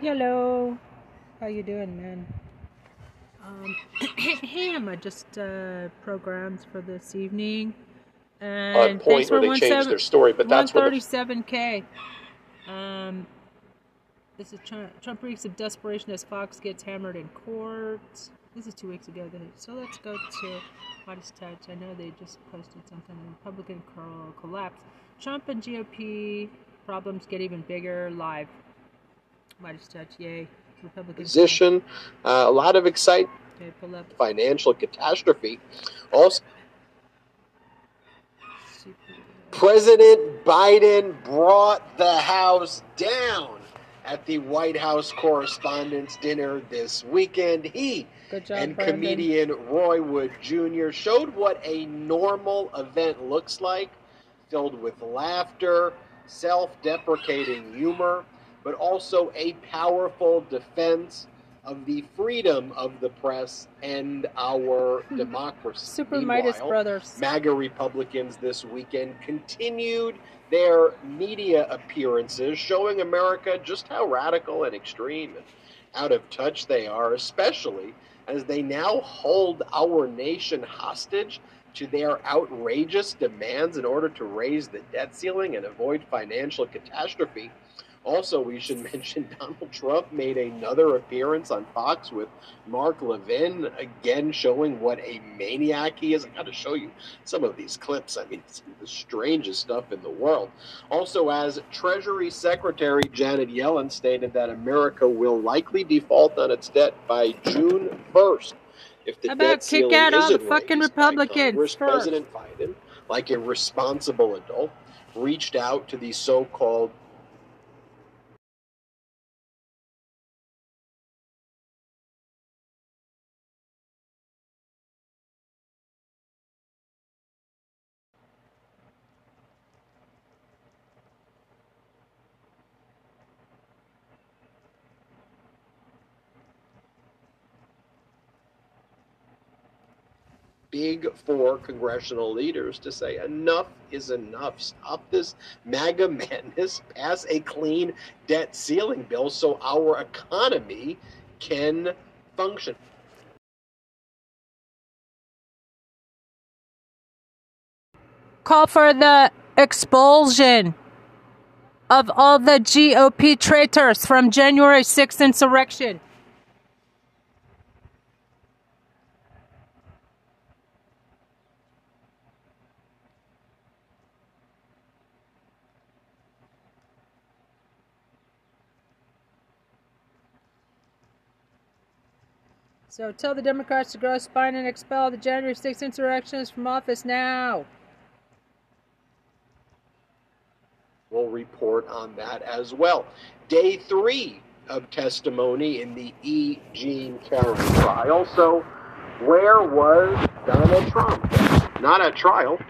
Hello. How you doing, man? Um, Ham, I just uh, programs for this evening. And On point where they changed their story, but that's where the 137K. Um, this is Trump, Trump reeks of desperation as Fox gets hammered in court. This is two weeks ago. So let's go to Midas Touch. I know they just posted something. Republican curl collapse. Trump and GOP problems get even bigger live. Midas Touch, yay. Republican position. Uh, a lot of excitement, Okay, financial catastrophe. Also, Super. President Biden brought the House down at the White House Correspondents' Dinner this weekend. He job, and Brandon. comedian Roy Wood Jr. showed what a normal event looks like, filled with laughter, self deprecating humor, but also a powerful defense of the freedom of the press and our democracy. Super Midas Brothers. MAGA Republicans this weekend continued their media appearances, showing America just how radical and extreme and out of touch they are, especially as they now hold our nation hostage to their outrageous demands in order to raise the debt ceiling and avoid financial catastrophe. Also, we should mention Donald Trump made another appearance on Fox with Mark Levin, again showing what a maniac he is. I got to show you some of these clips. I mean, it's the strangest stuff in the world. Also, as Treasury Secretary Janet Yellen stated that America will likely default on its debt by June 1st. If the How debt about kick out all the fucking Republicans Congress, first? President Biden, like a responsible adult, reached out to the so-called big four congressional leaders to say enough is enough. Stop this MAGA madness. Pass a clean debt ceiling bill so our economy can function. Call for the expulsion of all the GOP traitors from January 6th insurrection. So tell the Democrats to grow a spine and expel the January 6th insurrectionists from office now. We'll report on that as well. Day three of testimony in the E. Jean Carroll trial. So, where was Donald Trump? Not at trial.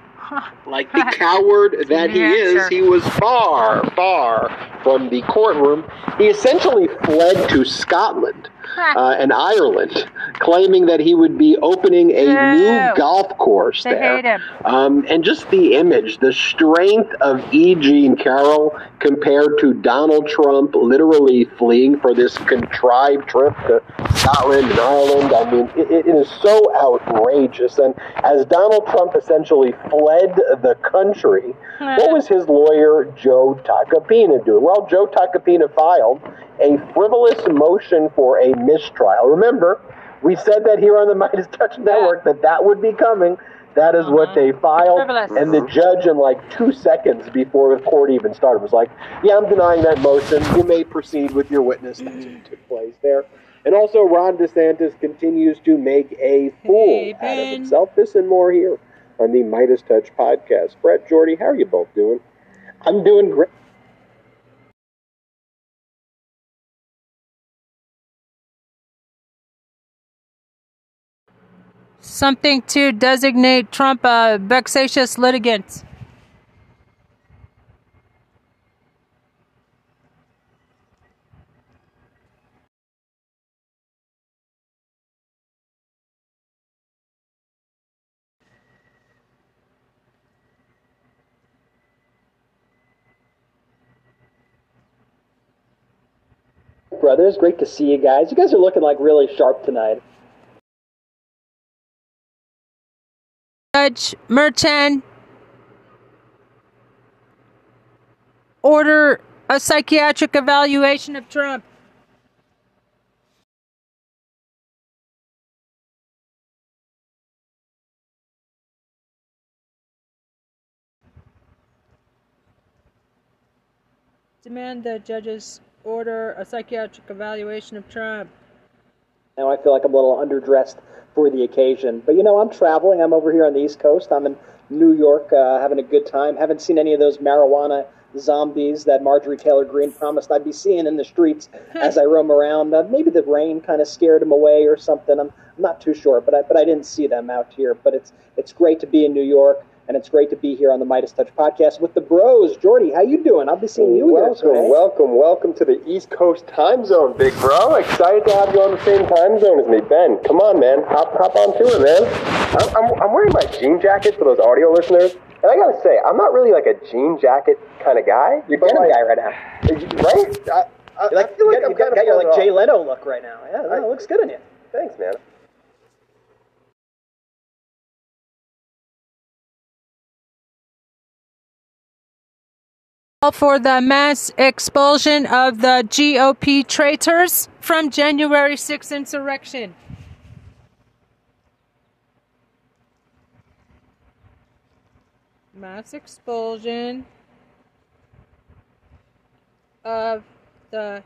Like the coward that he New is, Hampshire. he was far, far from the courtroom. He essentially fled to Scotland uh, and Ireland, claiming that he would be opening a Ew. new golf course They there. Um, and just the image, the strength of E. Jean Carroll compared to Donald Trump literally fleeing for this contrived trip to Scotland and Ireland. I mean, it, it is so outrageous. And as Donald Trump essentially fled the country, what was his lawyer, Joe Tacopina, doing? Well, Joe Tacopina filed a frivolous motion for a mistrial. Remember, we said that here on the Midas Touch Network that that would be coming. That is what uh-huh. they filed. And the judge, in like two seconds before the court even started, was like, Yeah, I'm denying that motion. You may proceed with your witness. That's what took place there. And also, Ron DeSantis continues to make a fool Hey, out of himself. This and more here on the Midas Touch podcast. Brett, Jordy, how are you both doing? I'm doing great. Something to designate Trump a vexatious litigant. brothers. Great to see you guys. You guys are looking like really sharp tonight. Judge Merchan order a psychiatric evaluation of Trump. Demand the judges order a psychiatric evaluation of Trump. Now I feel like I'm a little underdressed for the occasion. But you know, I'm traveling. I'm over here on the East Coast. I'm in New York uh, having a good time. Haven't seen any of those marijuana zombies that Marjorie Taylor Greene promised I'd be seeing in the streets as I roam around. Uh, maybe the rain kind of scared them away or something. I'm, I'm not too sure, but I, but I didn't see them out here. But it's it's great to be in New York and it's great to be here on the Midas Touch podcast with the bros. Jordy, how you doing? I'll be seeing you welcome, again. Welcome, welcome, welcome to the East Coast time zone, big bro. Excited to have you on the same time zone as me, Ben. Come on, man, hop, hop on to it, man. I'm, I'm, I'm wearing my jean jacket for those audio listeners, and I gotta say, I'm not really like a jean jacket kind of guy. You're denim like, guy right now, right? I, I, like, I feel like you I'm got, kind got of your like Jay Leno look right now. Yeah, I, looks good on you. Thanks, man. For the mass expulsion of the GOP traitors from January 6th insurrection. Mass expulsion of the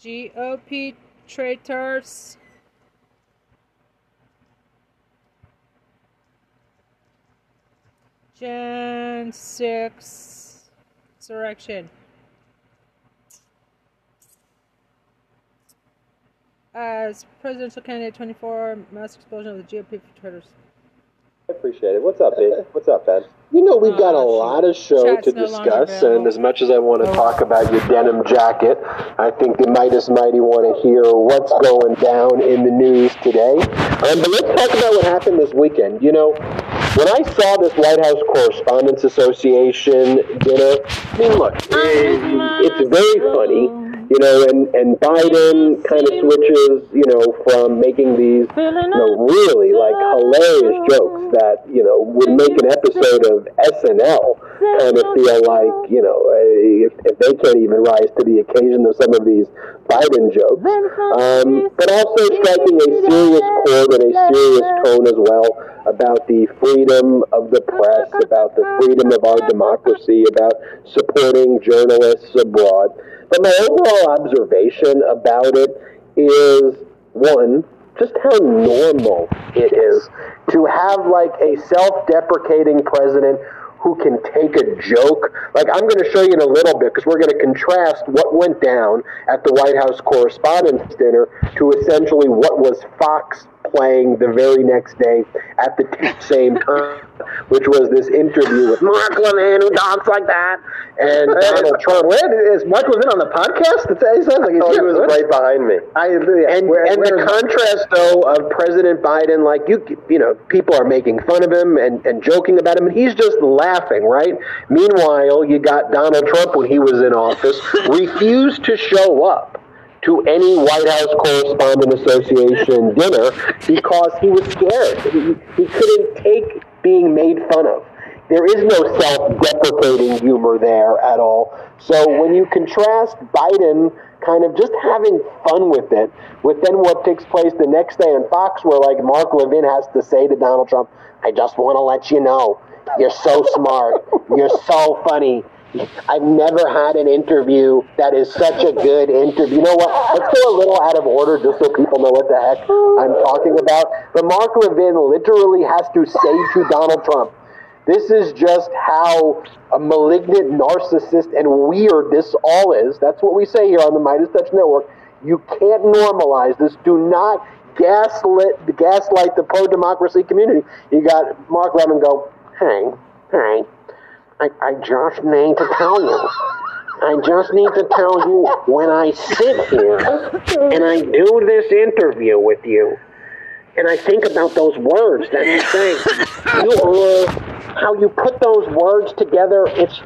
GOP traitors Jan 6 insurrection. As presidential candidate 24, mass explosion of the GOP traitors. I appreciate it. What's up, B? What's up, Ben? You know, we've got a Oh, lot of show Chat's to no discuss, and as much as I want to talk about your denim jacket, I think the Midas Mighty want to hear what's going down in the news today. Um, but let's talk about what happened this weekend. You know, when I saw this White House Correspondents Association dinner, I mean, look, it, it's very funny. You know, and, and Biden kind of switches, you know, from making these, you know, really like hilarious jokes that, you know, would make an episode of SNL kind of feel like, you know, if, if they can't even rise to the occasion of some of these Biden jokes. Um, but also striking a serious chord and a serious tone as well about the freedom of the press, about the freedom of our democracy, about supporting journalists abroad. But my overall observation about it is one, just how normal it is to have like a self-deprecating president who can take a joke. Like I'm going to show you in a little bit because we're going to contrast what went down at the White House Correspondents' Dinner to essentially what was Fox playing the very next day at the t- same time, which was this interview with Mark Levin who talks like that and Donald Trump. Where is Mark Levin on the podcast? It sounds like he's Oh, he was right behind me. I, yeah, and where- and the where- contrast though of President Biden, like you, you know, people are making fun of him and, and joking about him, and he's just laughing, right? Meanwhile, you got Donald Trump when he was in office refused to show up to any White House Correspondent Association dinner because he was scared. He, he couldn't take being made fun of. There is no self-deprecating humor there at all. So when you contrast Biden kind of just having fun with it, with then what takes place the next day on Fox, where like Mark Levin has to say to Donald Trump, "I just want to let you know, you're so smart, you're so funny." I've never had an interview that is such a good interview. You know what? Let's go a little out of order just so people know what the heck I'm talking about. But Mark Levin literally has to say to Donald Trump, this is just how a malignant narcissist and weird this all is. That's what we say here on the Midas Touch Network. You can't normalize this. Do not gaslit gaslight the pro democracy community. You got Mark Levin go, hey, hey, I, I just need to tell you. I just need to tell you when I sit here and I do this interview with you and I think about those words that you say. You, how you put those words together, it's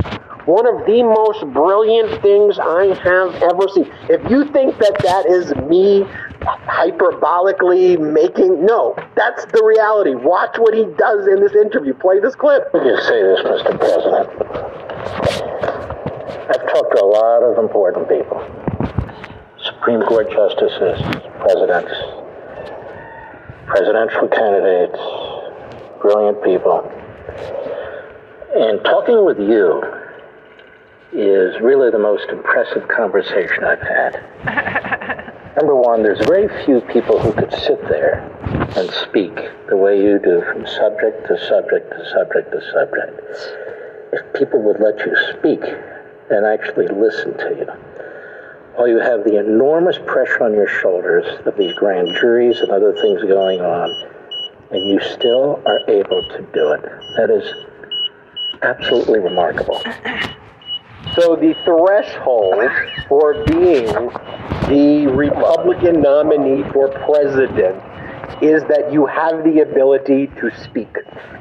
one of the most brilliant things I have ever seen. If you think that that is me hyperbolically making, no, that's the reality. Watch what he does in this interview. Play this clip. Just say this, Mr. President. I've talked to a lot of important people Supreme Court justices, presidents, presidential candidates, brilliant people. And talking with you is really the most impressive conversation I've had. Number one, there's very few people who could sit there and speak the way you do from subject to subject to subject to subject. If people would let you speak and actually listen to you, while you have the enormous pressure on your shoulders of these grand juries and other things going on, and you still are able to do it. That is absolutely remarkable. So the threshold for being the Republican nominee for president is that you have the ability to speak.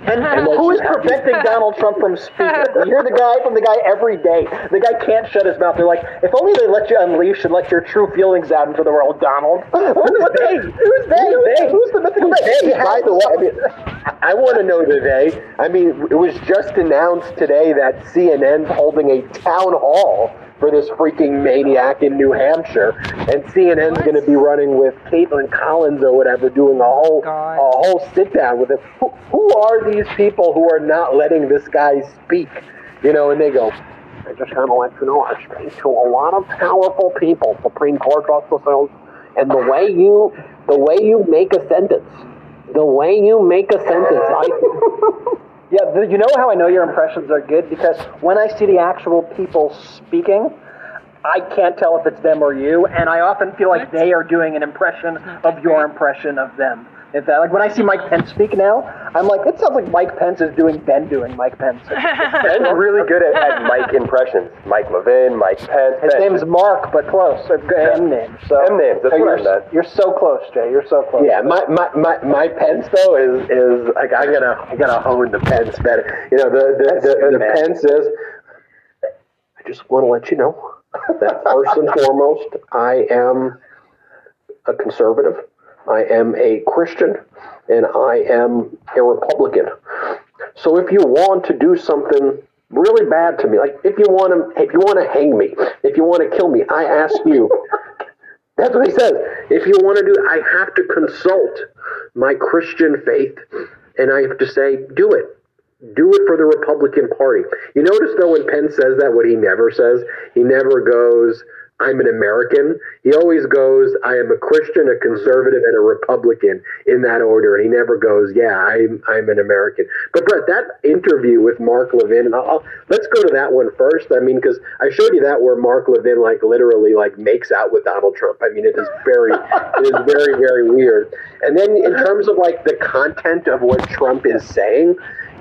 And, and who is preventing Donald Trump from speaking? You hear the guy from the guy every day. The guy can't shut his mouth. They're like, if only they let you unleash and let your true feelings out into the world, Donald. Who's they? Who's they? Who's they? Who's the mythical Hey, by the way, I, want to know today. I mean, it was just announced today that CNN's holding a town hall for this freaking maniac in New Hampshire, and CNN's going to be running with Kaitlan Collins or whatever, doing a whole oh God. a whole sit down with it. Who, who are these people who are not letting this guy speak? You know, and they go. I just want to let you know, I speak to a lot of powerful people, Supreme Court justices, and the way you, the way you make a sentence, the way you make a sentence, I. Yeah, you know how I know your impressions are good? Because when I see the actual people speaking, I can't tell if it's them or you, and I often feel like they are doing an impression of your impression of them. If that, like when I see Mike Pence speak now, I'm like, it sounds like Mike Pence is doing Ben doing Mike Pence. Ben's really good at, at Mike impressions. Mike Levin, Mike Pence. His Ben. name's Mark, but close. Or M names. So M names, that's so what I you're, meant. You're so close, Jay. You're so close. Yeah, my, my, my, my Pence though is is like I gotta I gotta hone the Pence better. You know the the, the, good, the man. Pence is. I just want to let you know that first and foremost, I am a conservative. I am a Christian, and I am a Republican. So if you want to do something really bad to me, like if you want to if you want to hang me, if you want to kill me, I ask you. That's what he says. If you want to do, I have to consult my Christian faith, and I have to say, do it. Do it for the Republican Party. You notice though when Penn says that, what he never says, he never goes, I'm an American. He always goes, I am a Christian, a conservative, and a Republican in that order. And he never goes, yeah, I'm, I'm an American. But Brett, that interview with Mark Levin, and I'll, let's go to that one first. I mean, because I showed you that where Mark Levin, like, literally, like, makes out with Donald Trump. I mean, it is very, it is very, very weird. And then in terms of, like, the content of what Trump is saying,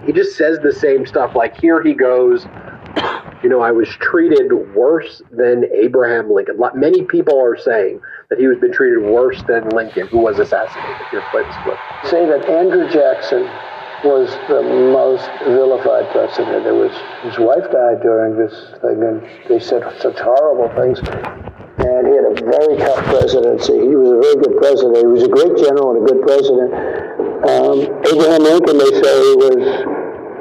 he just says the same stuff. Like, here he goes, you know, I was treated worse than Abraham Lincoln. Many people are saying that he was been treated worse than Lincoln, who was assassinated. Here, play this say that Andrew Jackson was the most vilified president. It was his wife died during this thing, and they said such horrible things. And he had a very tough presidency. He was a very good president. He was a great general and a good president. Um, Abraham Lincoln, they say, was,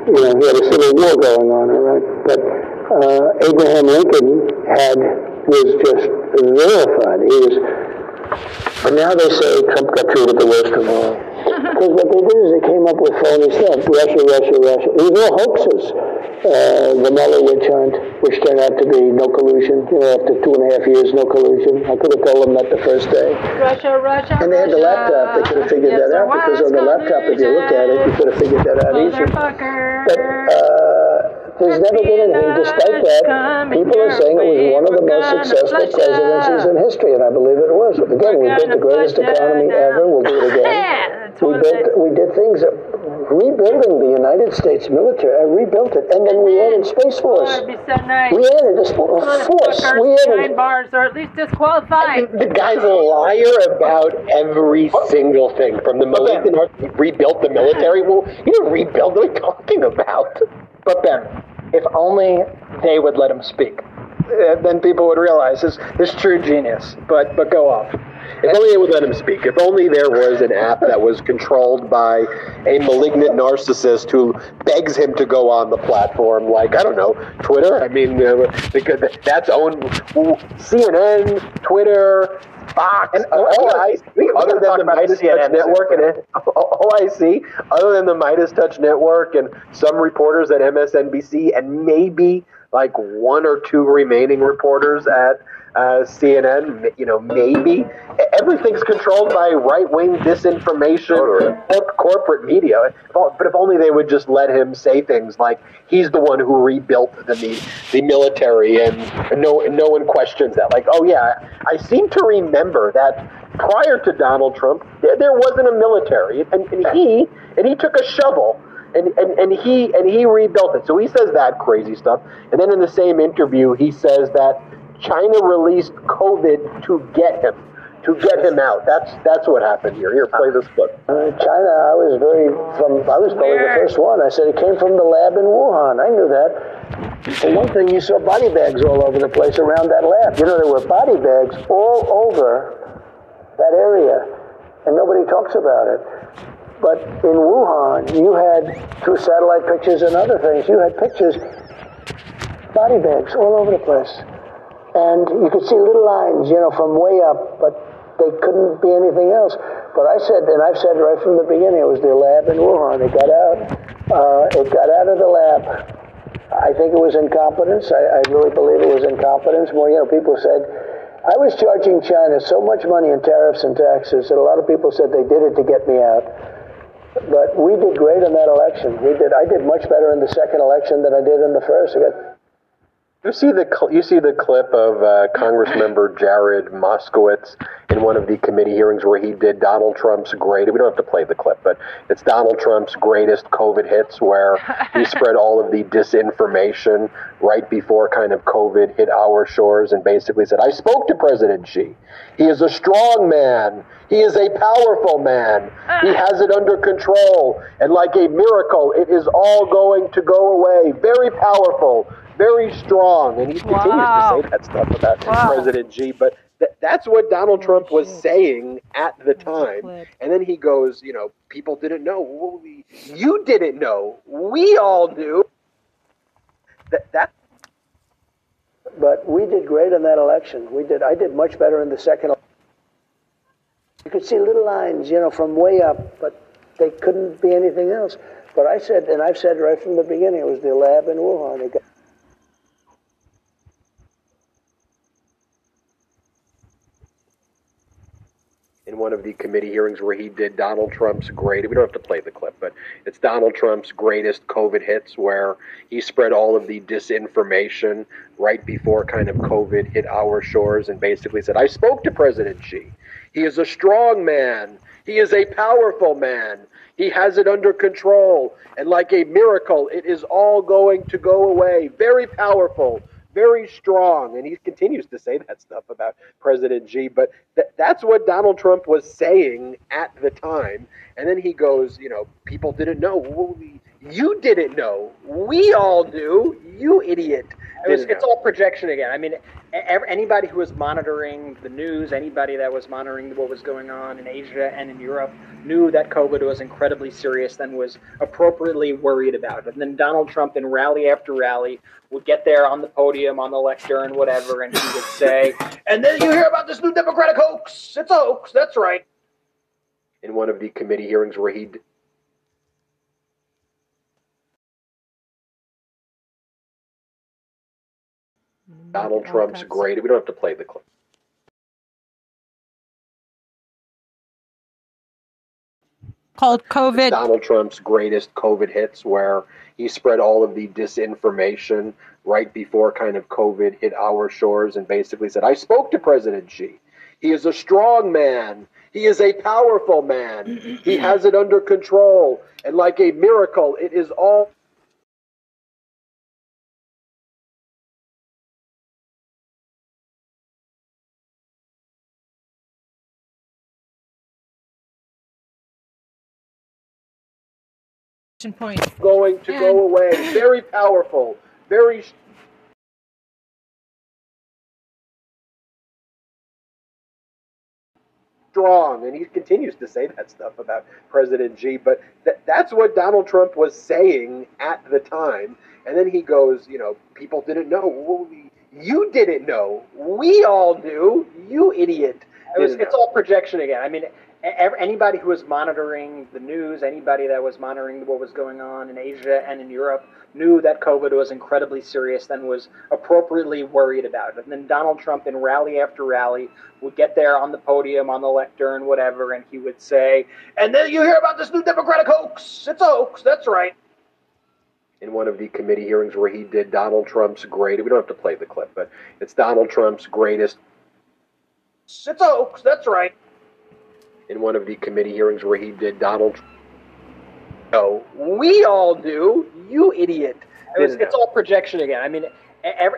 you know, he had a civil war going on, right? But uh, Abraham Lincoln had was just vilified. He was and now they say Trump got treated the worst of all. Because what they did is they came up with phony stuff. Russia, Russia, Russia. These were hoaxes. Uh, the Mueller witch hunt, which turned out to be no collusion. You know, after two and a half years, no collusion. I could have told them that the first day. Russia, Russia, And they had the laptop. They could have figured Yes, that out because on the laptop, if you look at it, you could have figured that out easier. But uh, there's never been anything. Despite that, people are saying it was one of the most successful presidencies in history, and I believe it was. Again, we built the greatest economy ever. We'll do it again. That's We built, they- we did things, uh, rebuilding the United States military. I rebuilt it, and then we added Space Oh, Force. it'd be so nice. We added a sp- a force. Motherfuckers We behind added. bars or at least disqualified. The guy's a liar about every single thing. From the moment he rebuilt the military, well, you didn't rebuild. What are you talking about? But Ben, if only they would let him speak. Uh, then people would realize this his true genius. But but go off. If only they would let him speak. If only there was an app that was controlled by a malignant narcissist who begs him to go on the platform, like I don't know, Twitter. I mean, uh, because that's owned CNN, Twitter, Fox, And all all I, we other than the Midas CNN Touch Network, and see, other than the Midas Touch Network and some reporters at MSNBC, and maybe like one or two remaining reporters at uh, CNN, you know, maybe everything's controlled by right-wing disinformation, corp- corporate media. But if only they would just let him say things like he's the one who rebuilt the the military, and, and no no one questions that. Like, oh yeah, I seem to remember that prior to Donald Trump, there, there wasn't a military, and, and he and he took a shovel and, and, and he and he rebuilt it. So he says that crazy stuff, and then in the same interview, he says that China released COVID to get him, to get him out. That's that's what happened here. Here, play this clip. Uh, China, I was very from. I was probably the first one. I said it came from the lab in Wuhan. I knew that. For one thing, you saw body bags all over the place around that lab. You know, there were body bags all over that area, and nobody talks about it. But in Wuhan, you had through satellite pictures and other things, you had pictures, body bags all over the place, and you could see little lines, you know, from way up, but they couldn't be anything else. But I said, and I've said right from the beginning, it was the lab in Wuhan. It got out. Uh, it got out of the lab. I think it was incompetence. I, I really believe it was incompetence. More, you know, people said I was charging China so much money in tariffs and taxes that a lot of people said they did it to get me out. But we did great in that election. We did. I did much better in the second election than I did in the first. I got You see the cl- you see the clip of uh, Congressmember Jared Moskowitz in one of the committee hearings where he did Donald Trump's great. We don't have to play the clip, but it's Donald Trump's greatest COVID hits where he spread all of the disinformation right before kind of COVID hit our shores and basically said, "I spoke to President Xi. He is a strong man. He is a powerful man. He has it under control, and like a miracle, it is all going to go away. Very powerful." Very strong, and he Wow. continues to say that stuff about Wow. President Xi. But th- that's what Donald Trump was saying at the time. And then he goes, you know, people didn't know. Well, we, you didn't know. We all knew. That, that But we did great in that election. We did. I did much better in the second. You could see little lines, you know, from way up, but they couldn't be anything else. But I said, and I've said right from the beginning, it was the lab in Wuhan. In one of the committee hearings where he did Donald Trump's great. We don't have to play the clip, but it's Donald Trump's greatest COVID hits where he spread all of the disinformation right before kind of COVID hit our shores and basically said, I spoke to President Xi. He is a strong man. He is a powerful man. He has it under control. And like a miracle, it is all going to go away. Very powerful, very strong. And he continues to say that stuff about President Xi. But th- that's what Donald Trump was saying at the time. And then he goes, you know, people didn't know. Well, we- you didn't know. We all knew. You idiot. It was, it's all projection again. I mean, anybody who was monitoring the news, anybody that was monitoring what was going on in Asia and in Europe, knew that COVID was incredibly serious and was appropriately worried about it. And then Donald Trump, in rally after rally, would get there on the podium, on the lectern, whatever, and he would say, "And then you hear about this new Democratic hoax. It's a hoax. That's right." in one of the committee hearings where he Donald Trump's cuts. great. We don't have to play the clip. Called COVID. Donald Trump's greatest COVID hits where he spread all of the disinformation right before kind of COVID hit our shores and basically said, I spoke to President Xi. He is a strong man. He is a powerful man. he has it under control. And like a miracle, it is all Point. going to go away. Very powerful, very strong, and he continues to say that stuff about President Xi. But th- that's what Donald Trump was saying at the time. And then he goes, you know, people didn't know. Well, you didn't know. We all knew. You idiot. It was, it's know. all projection again. I mean, ev- anybody who was monitoring the news, anybody that was monitoring what was going on in Asia and in Europe, knew that COVID was incredibly serious and was appropriately worried about it. And then Donald Trump, in rally after rally, would get there on the podium, on the lectern, whatever, and he would say, "And then you hear about this new Democratic hoax? It's a hoax. That's right." in one of the committee hearings where he did Donald Trump's great. We don't have to play the clip, but it's Donald Trump's greatest. It's a hoax. That's right. In one of the committee hearings where he did Donald. No, we all knew. You idiot. It was, it's all projection again. I mean,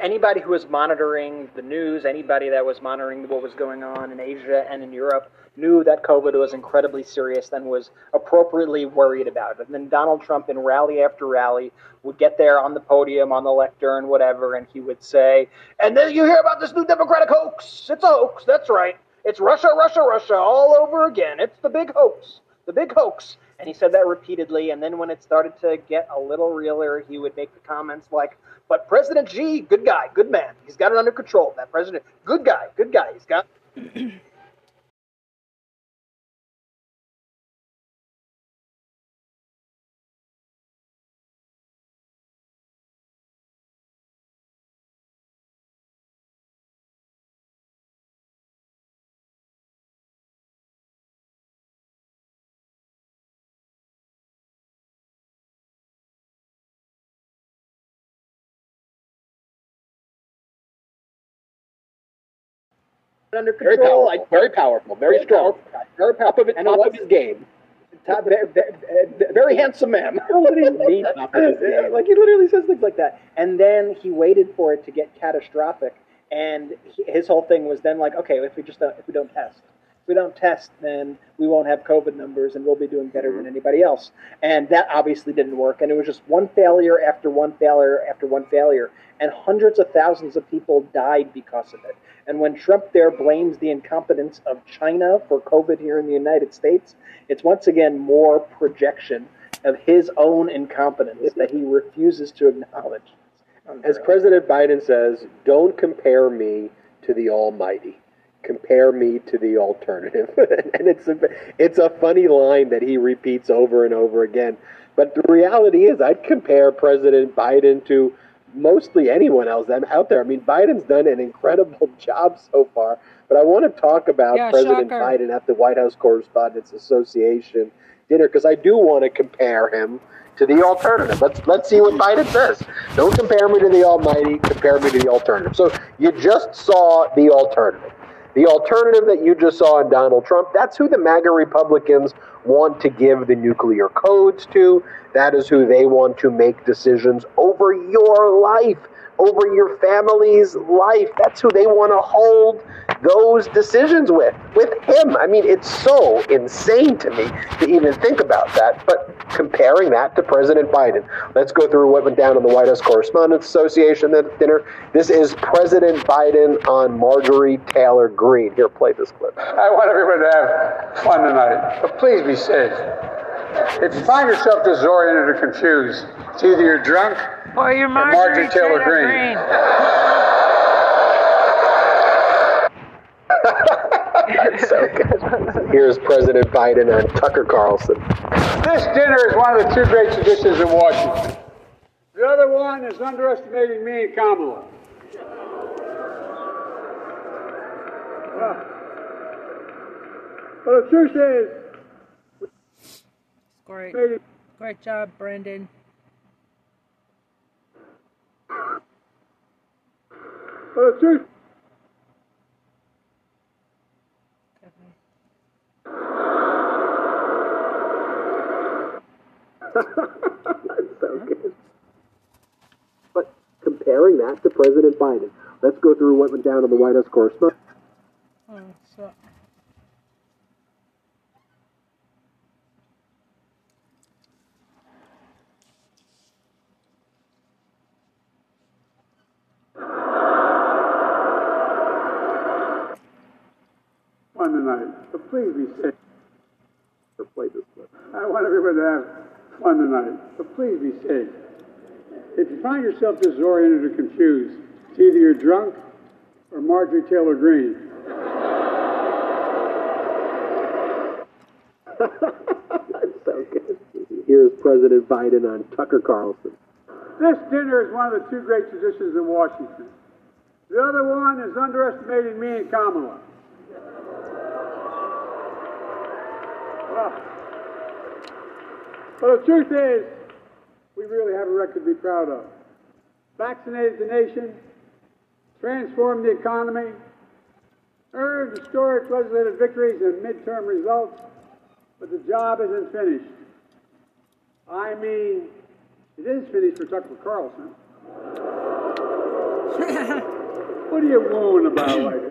anybody who was monitoring the news, anybody that was monitoring what was going on in Asia and in Europe, knew that COVID was incredibly serious and was appropriately worried about it. And then Donald Trump, in rally after rally, would get there on the podium, on the lectern, whatever, and he would say, "And then you hear about this new Democratic hoax? It's a hoax. That's right. It's Russia, Russia, Russia all over again. It's the big hoax. The big hoax." And he said that repeatedly. And then when it started to get a little realer, he would make the comments like, "But President Xi, good guy, good man. He's got it under control. That president, good guy, good guy. He's got." under Very control. powerful. Very powerful. Very strong. Very Top of it. And Top of his game. Top, very, very, very handsome man. what do you mean, top of his game? like he literally says things like that. And then he waited for it to get catastrophic, and he, his whole thing was then like, okay, if we just don't, if we don't test, we don't test, then we won't have COVID numbers, and we'll be doing better than mm-hmm. anybody else. And that obviously didn't work, and it was just one failure after one failure after one failure, and hundreds of thousands of people died because of it. And when Trump there blames the incompetence of China for COVID here in the United States, it's once again more projection of his own incompetence that he refuses to acknowledge. As President Biden says, don't compare me to the Almighty. Compare me to the alternative. and it's a, it's a funny line that he repeats over and over again. But the reality is, I'd compare President Biden to mostly anyone else out there. I mean, Biden's done an incredible job so far. But I want to talk about Yeah, President shocker. Biden at the White House Correspondents Association dinner because I do want to compare him to the alternative. Let's let's see what Biden says. Don't compare me to the Almighty. Compare me to the alternative. So you just saw the alternative. The alternative that you just saw in Donald Trump, that's who the MAGA Republicans want to give the nuclear codes to. That is who they want to make decisions over your life, over your family's life. That's who they want to hold those decisions with, with him. I mean, it's so insane to me to even think about that. But comparing that to President Biden, let's go through what went down in the White House Correspondents Association dinner. This is President Biden on Marjorie Taylor Greene. Here, play this clip. I want everyone to have fun tonight, but please be safe. If you find yourself disoriented or confused, it's either you're drunk Or your Marjorie Marjorie, Taylor Taylor Greene. Greene. so good. Here's President Biden and Tucker Carlson. This dinner is one of the two great traditions in Washington. The other one is underestimating me and Kamala. Well, the truth is, Great. Great job, Brandon. well, the truth. so good. But comparing that to President Biden, let's go through what went down in the White House correspondence. Oh, so. Fun tonight, but please be safe. Or play this clip. I want everybody to have fun tonight, but please be safe. If you find yourself disoriented or confused, it's either you're drunk or Marjorie Taylor Greene. That's so good. Here's President Biden on Tucker Carlson. This dinner is one of the two great traditions in Washington. The other one is underestimating me and Kamala. But the truth is, we really have a record to be proud of. Vaccinated the nation, transformed the economy, earned historic legislative victories and midterm results, but the job isn't finished. I mean, it is finished for Tucker Carlson. what are you wooing about like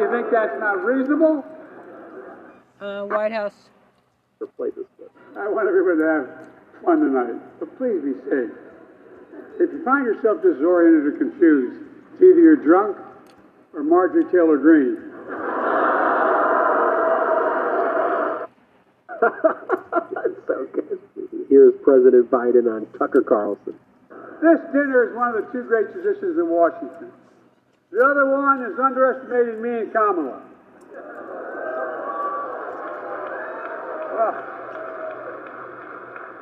you think that's not reasonable? Uh, White House. Or this. I want everybody to have fun tonight, but please be safe. If you find yourself disoriented or confused, it's either you're drunk or Marjorie Taylor Greene. That's so good. Here's President Biden on Tucker Carlson. This dinner is one of the two great traditions in Washington. The other one is underestimating me and Kamala.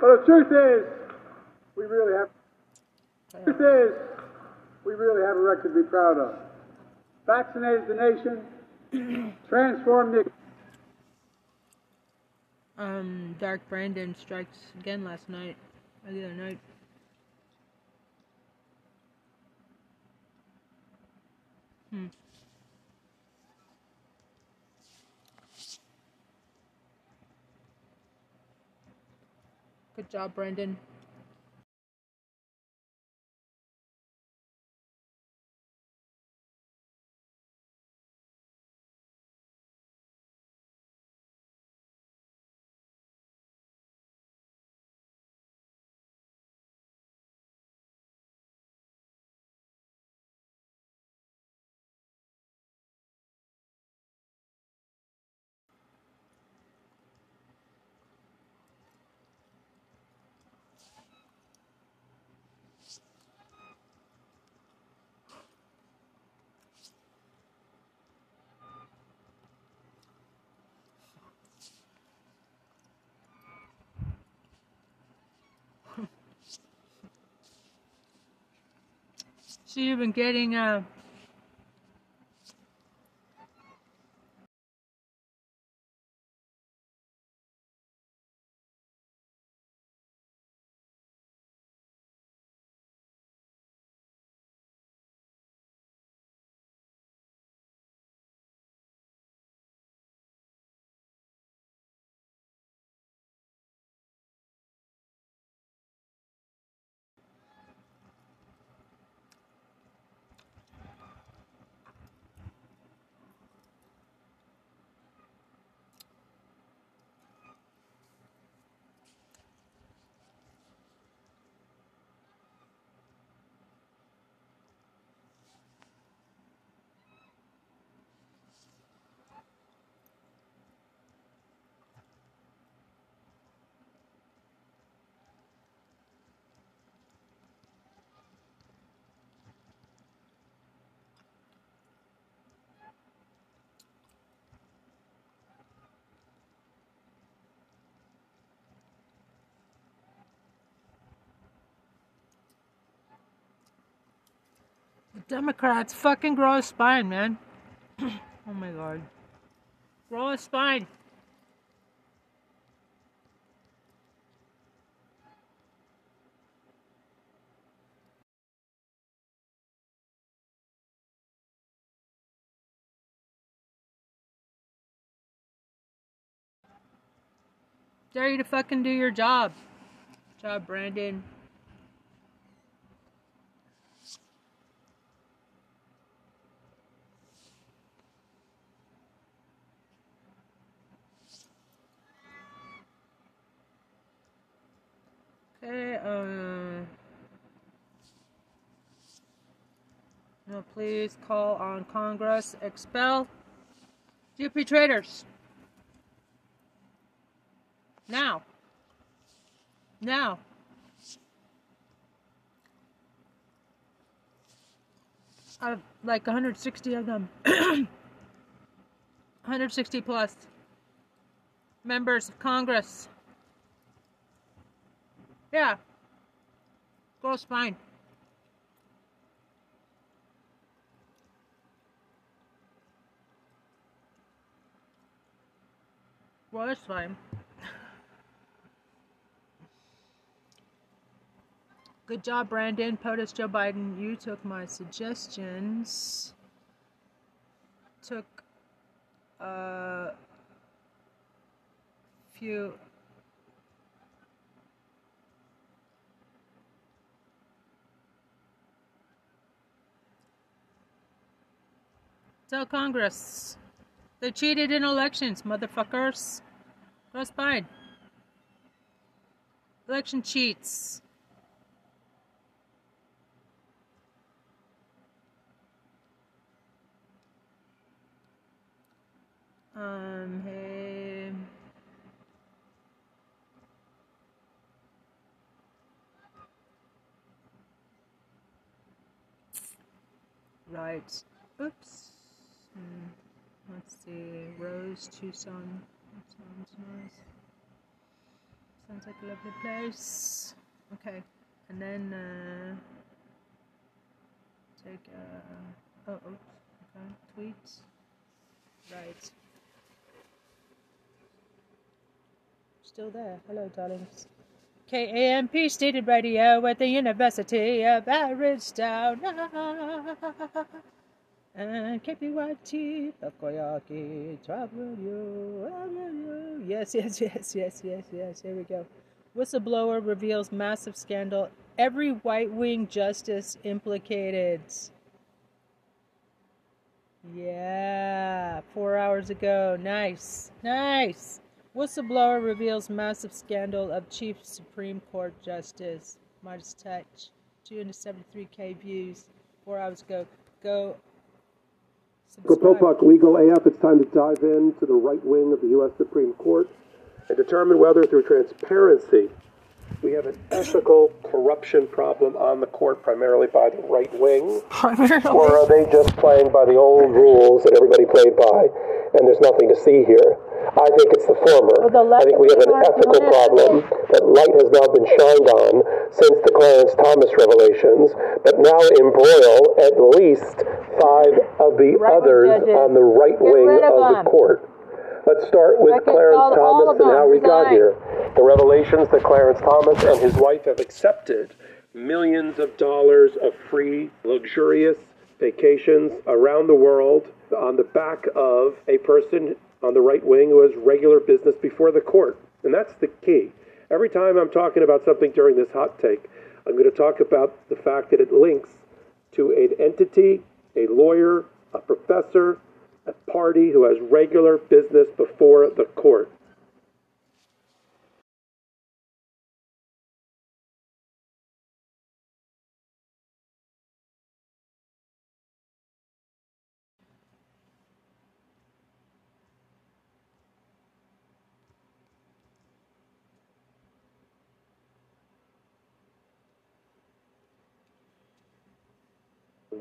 But the truth is, we really have. The truth is, we really have a record to be proud of. Vaccinated the nation, transformed the. Um, Dark Brandon strikes again last night, the other night. Good job, Brandon. You've been getting uh Democrats fucking grow a spine, man. oh my god. Grow a spine. Dare you to fucking do your job. Job, Brandon. Okay, um. Please call on Congress. Expel GOP traitors. Now. Now. Have like 160 of them. 160 plus members of Congress. Yeah. Girl's fine. Well, that's fine. Good job, Brandon. POTUS Joe Biden. You took my suggestions. Took a few. Tell Congress. They cheated in elections, motherfuckers. That's fine. Election cheats. Um, hey. Right. Oops. Let's see. Rose, Tucson. That sounds nice. Sounds like a lovely place. Okay. And then, uh, take, uh, oh, oops. Okay. Tweet. Right. Still there. Hello, darlings. KAMP Stated Radio at the University of Bridgetown. And KPYT, Takoyaki, Travel You, Yes, yes, yes, yes, yes, yes. Here we go. Whistleblower reveals massive scandal. Every white wing justice implicated. Yeah, four hours ago. Nice, nice. Whistleblower reveals massive scandal of Chief Supreme Court Justice Midas Touch. 273k views four hours ago. Go. For subscribe. Popok Legal AF, it's time to dive into the right wing of the U.S. Supreme Court and determine whether, through transparency, we have an ethical corruption problem on the court, primarily by the right wing, or are they just playing by the old rules that everybody played by, and there's nothing to see here? I think it's the former. Well, the I think we have an ethical problem that light has now been shined on since the Clarence Thomas revelations, but now embroil at least five of the Right-wing others judges. on the right Get wing of of the court. Let's start with Clarence Thomas and how we got here. The revelations that Clarence Thomas and his wife have accepted millions of dollars of free, luxurious vacations around the world on the back of a person on the right wing who has regular business before the court. And that's the key. Every time I'm talking about something during this hot take, I'm going to talk about the fact that it links to an entity, a lawyer, a professor, party who has regular business before the court.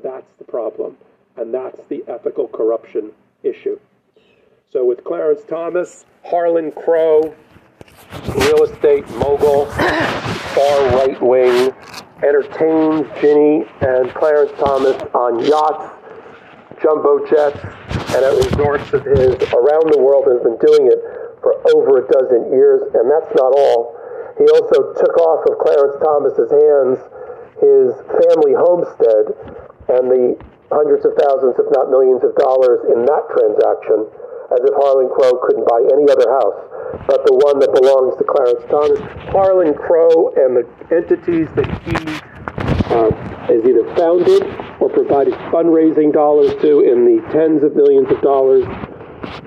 That's the problem. And that's the ethical corruption issue. So with Clarence Thomas, Harlan Crow, real estate mogul, far right wing, entertains Ginny and Clarence Thomas on yachts, jumbo jets, and at resorts of his around the world has been doing it for over a dozen years, and that's not all. He also took off of Clarence Thomas's hands his family homestead and the hundreds of thousands, if not millions of dollars in that transaction, as if Harlan Crow couldn't buy any other house but the one that belongs to Clarence Thomas. Harlan Crow and the entities that he uh, has either founded or provided fundraising dollars to in the tens of millions of dollars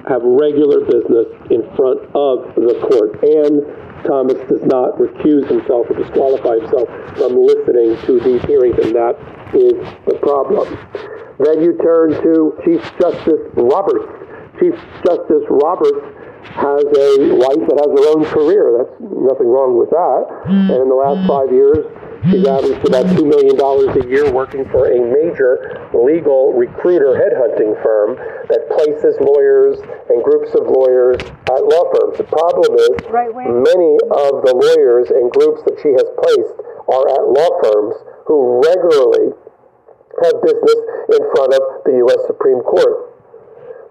have regular business in front of the court. And Thomas does not recuse himself or disqualify himself from listening to these hearings, and that is the problem. Then you turn to Chief Justice Roberts. Chief Justice Roberts has a wife that has her own career. That's nothing wrong with that. Mm. And in the last five years, she's averaged about $2 million a year working for a major legal recruiter headhunting firm that places lawyers and groups of lawyers at law firms. The problem is many of the lawyers and groups that she has placed are at law firms who regularly have business in front of the U.S. Supreme Court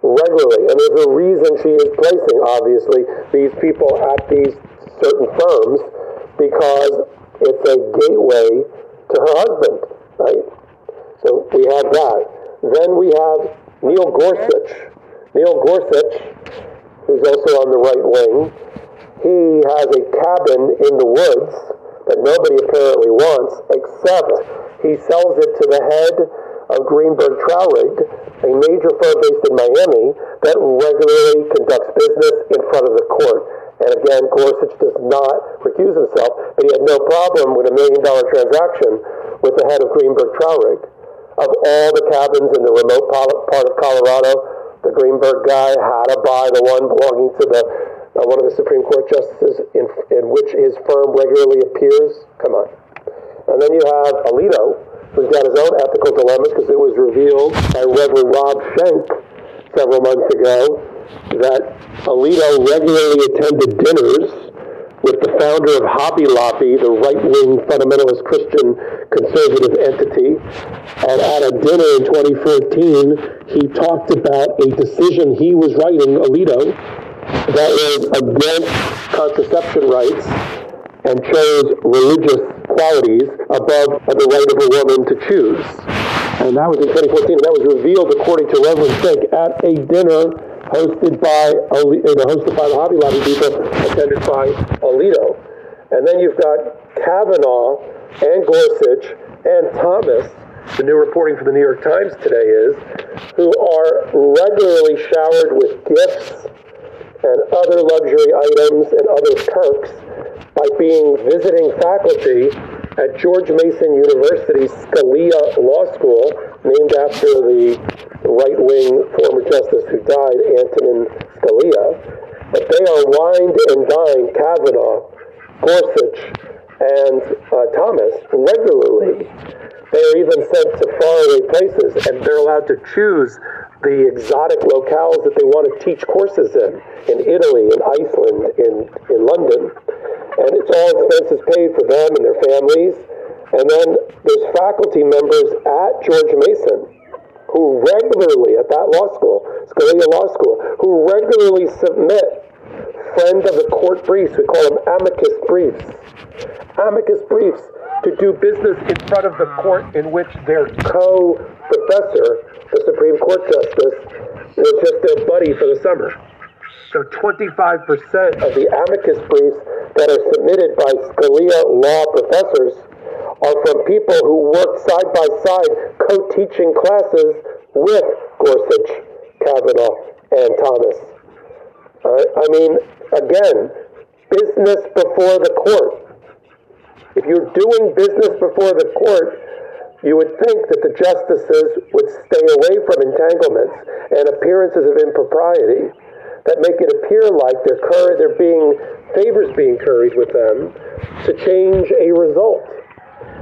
regularly. And there's a reason she is placing, obviously, these people at these certain firms because it's a gateway to her husband, right? So we have that. Then we have Neil Gorsuch. Neil Gorsuch, who's also on the right wing, he has a cabin in the woods that nobody apparently wants, except he sells it to the head of Greenberg Traurig, a major firm based in Miami that regularly conducts business in front of the court. And again, Gorsuch does not recuse himself, but he had no problem with a million dollar transaction with the head of Greenberg Traurig. Of all the cabins in the remote part of Colorado, the Greenberg guy had to buy the one belonging to the uh, one of the Supreme Court justices in, in which his firm regularly appears. Come on. And then you have Alito, who's got his own ethical dilemmas because it was revealed by Reverend Rob Schenck several months ago that Alito regularly attended dinners with the founder of Hobby Lobby, the right-wing fundamentalist Christian conservative entity. And at a dinner in 2014, he talked about a decision he was writing, Alito, that was against contraception rights and chose religious qualities above the right of a woman to choose. And that was in 2014, and that was revealed according to Reverend Schenck at a dinner hosted by hosted by the Hobby Lobby people, attended by Alito. And then you've got Kavanaugh and Gorsuch and Thomas. The new reporting from the New York Times today is who are regularly showered with gifts and other luxury items and other perks by being visiting faculty at George Mason University's Scalia Law School, named after the right wing former justice who died, Antonin Scalia. But they are wined and dined Kavanaugh, Gorsuch, and uh, Thomas regularly. They are even sent to faraway places, and they're allowed to choose the exotic locales that they want to teach courses in, in Italy, in Iceland, in, in London. And it's all expenses paid for them and their families. And then there's faculty members at George Mason who regularly, at that law school, Scalia Law School, who regularly submit friend of the court briefs, we call them amicus briefs, amicus briefs to do business in front of the court in which their co-professor the Supreme Court justice was just their buddy for the summer. So 25% of the amicus briefs that are submitted by Scalia law professors are from people who work side by side co-teaching classes with Gorsuch, Kavanaugh, and Thomas. Uh, I mean, again, business before the court. If you're doing business before the court, you would think that the justices would stay away from entanglements and appearances of impropriety that make it appear like they're, cur- they're being favors being curried with them to change a result.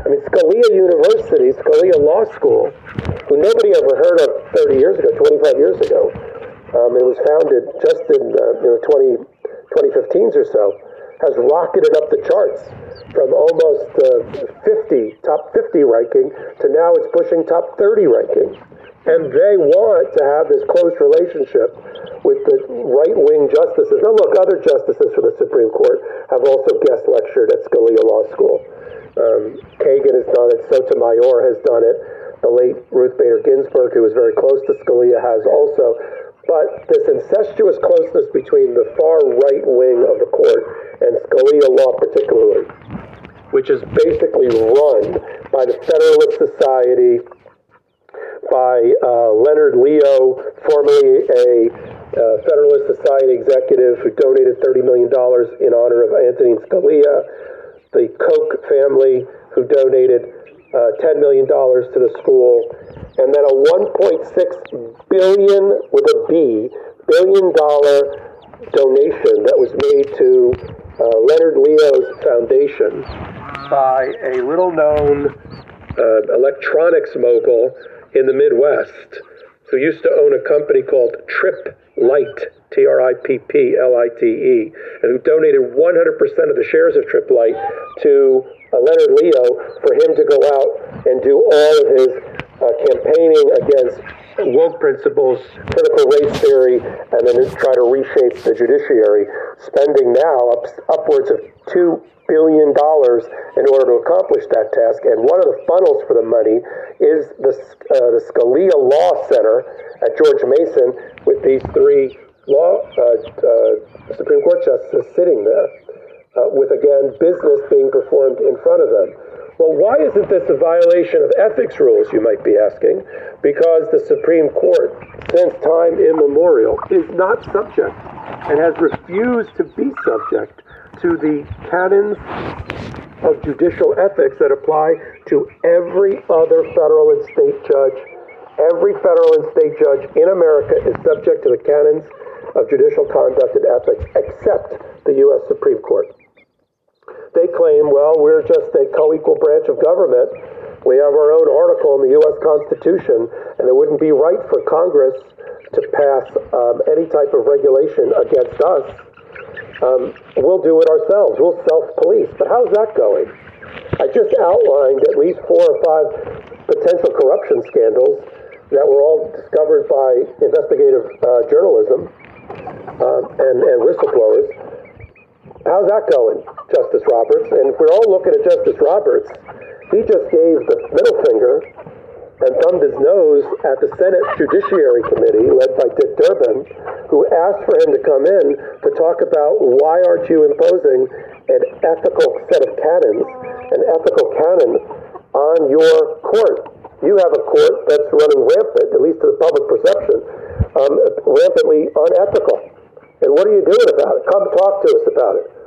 I mean, Scalia University, Scalia Law School, who nobody ever heard of 30 years ago, 25 years ago, um, it was founded just in uh, you know, 20, 2015s or so, has rocketed up the charts from almost uh, 50, top 50 ranking, to now it's pushing top 30 ranking. And they want to have this close relationship with the right wing justices. Now, look, other justices for the Supreme Court have also guest lectured at Scalia Law School. Um, Kagan has done it, Sotomayor has done it, the late Ruth Bader Ginsburg, who was very close to Scalia, has also. But this incestuous closeness between the far right wing of the court and Scalia law, particularly, which is basically run by the Federalist Society, by uh, Leonard Leo, formerly a uh, Federalist Society executive who donated $30 million in honor of Antonin Scalia, the Koch family who donated uh, $10 million to the school, and then a 1.6 billion, with a B billion dollar donation that was made to uh, Leonard Leo's foundation by a little known uh, electronics mogul in the Midwest. Who used to own a company called Tripp Lite, T R I P P L I T E, and who donated 100% of the shares of Tripp Lite to uh, Leonard Leo for him to go out and do all of his uh, campaigning against woke principles, critical race theory, and then try to reshape the judiciary, spending now up, upwards of two billion dollars in order to accomplish that task. And one of the funnels for the money is the uh, the Scalia Law Center at George Mason, with these three law uh, uh, Supreme Court justices sitting there, uh, with again business being performed in front of them. Well, why isn't this a violation of ethics rules, you might be asking? Because the Supreme Court, since time immemorial, is not subject and has refused to be subject to the canons of judicial ethics that apply to every other federal and state judge. Every federal and state judge in America is subject to the canons of judicial conduct and ethics, except the U.S. Supreme Court. They claim, well, we're just a co equal branch of government. We have our own article in the U.S. Constitution, and it wouldn't be right for Congress to pass um, any type of regulation against us. Um, we'll do it ourselves. We'll self police. But how's that going? I just outlined at least four or five potential corruption scandals that were all discovered by investigative uh, journalism um, and, and whistleblowers. How's that going, Justice Roberts? And if we're all looking at Justice Roberts, he just gave the middle finger and thumbed his nose at the Senate Judiciary Committee, led by Dick Durbin, who asked for him to come in to talk about why aren't you imposing an ethical set of canons, an ethical canon on your court. You have a court that's running rampant, at least to the public perception, um, rampantly unethical. And what are you doing about it? Come talk to us about it.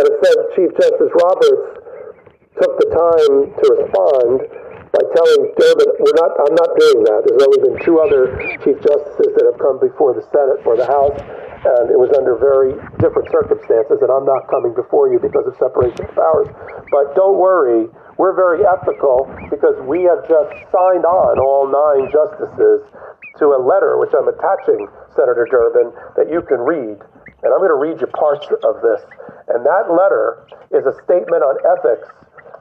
And instead, Chief Justice Roberts took the time to respond by telling Durbin, "We're not. I'm not doing that." There's only been two other chief justices that have come before the Senate or the House, and it was under very different circumstances. And I'm not coming before you because of separation of powers. But don't worry, we're very ethical because we have just signed on all nine justices to a letter which I'm attaching, Senator Durbin, that you can read. And I'm going to read you parts of this. And that letter is a statement on ethics,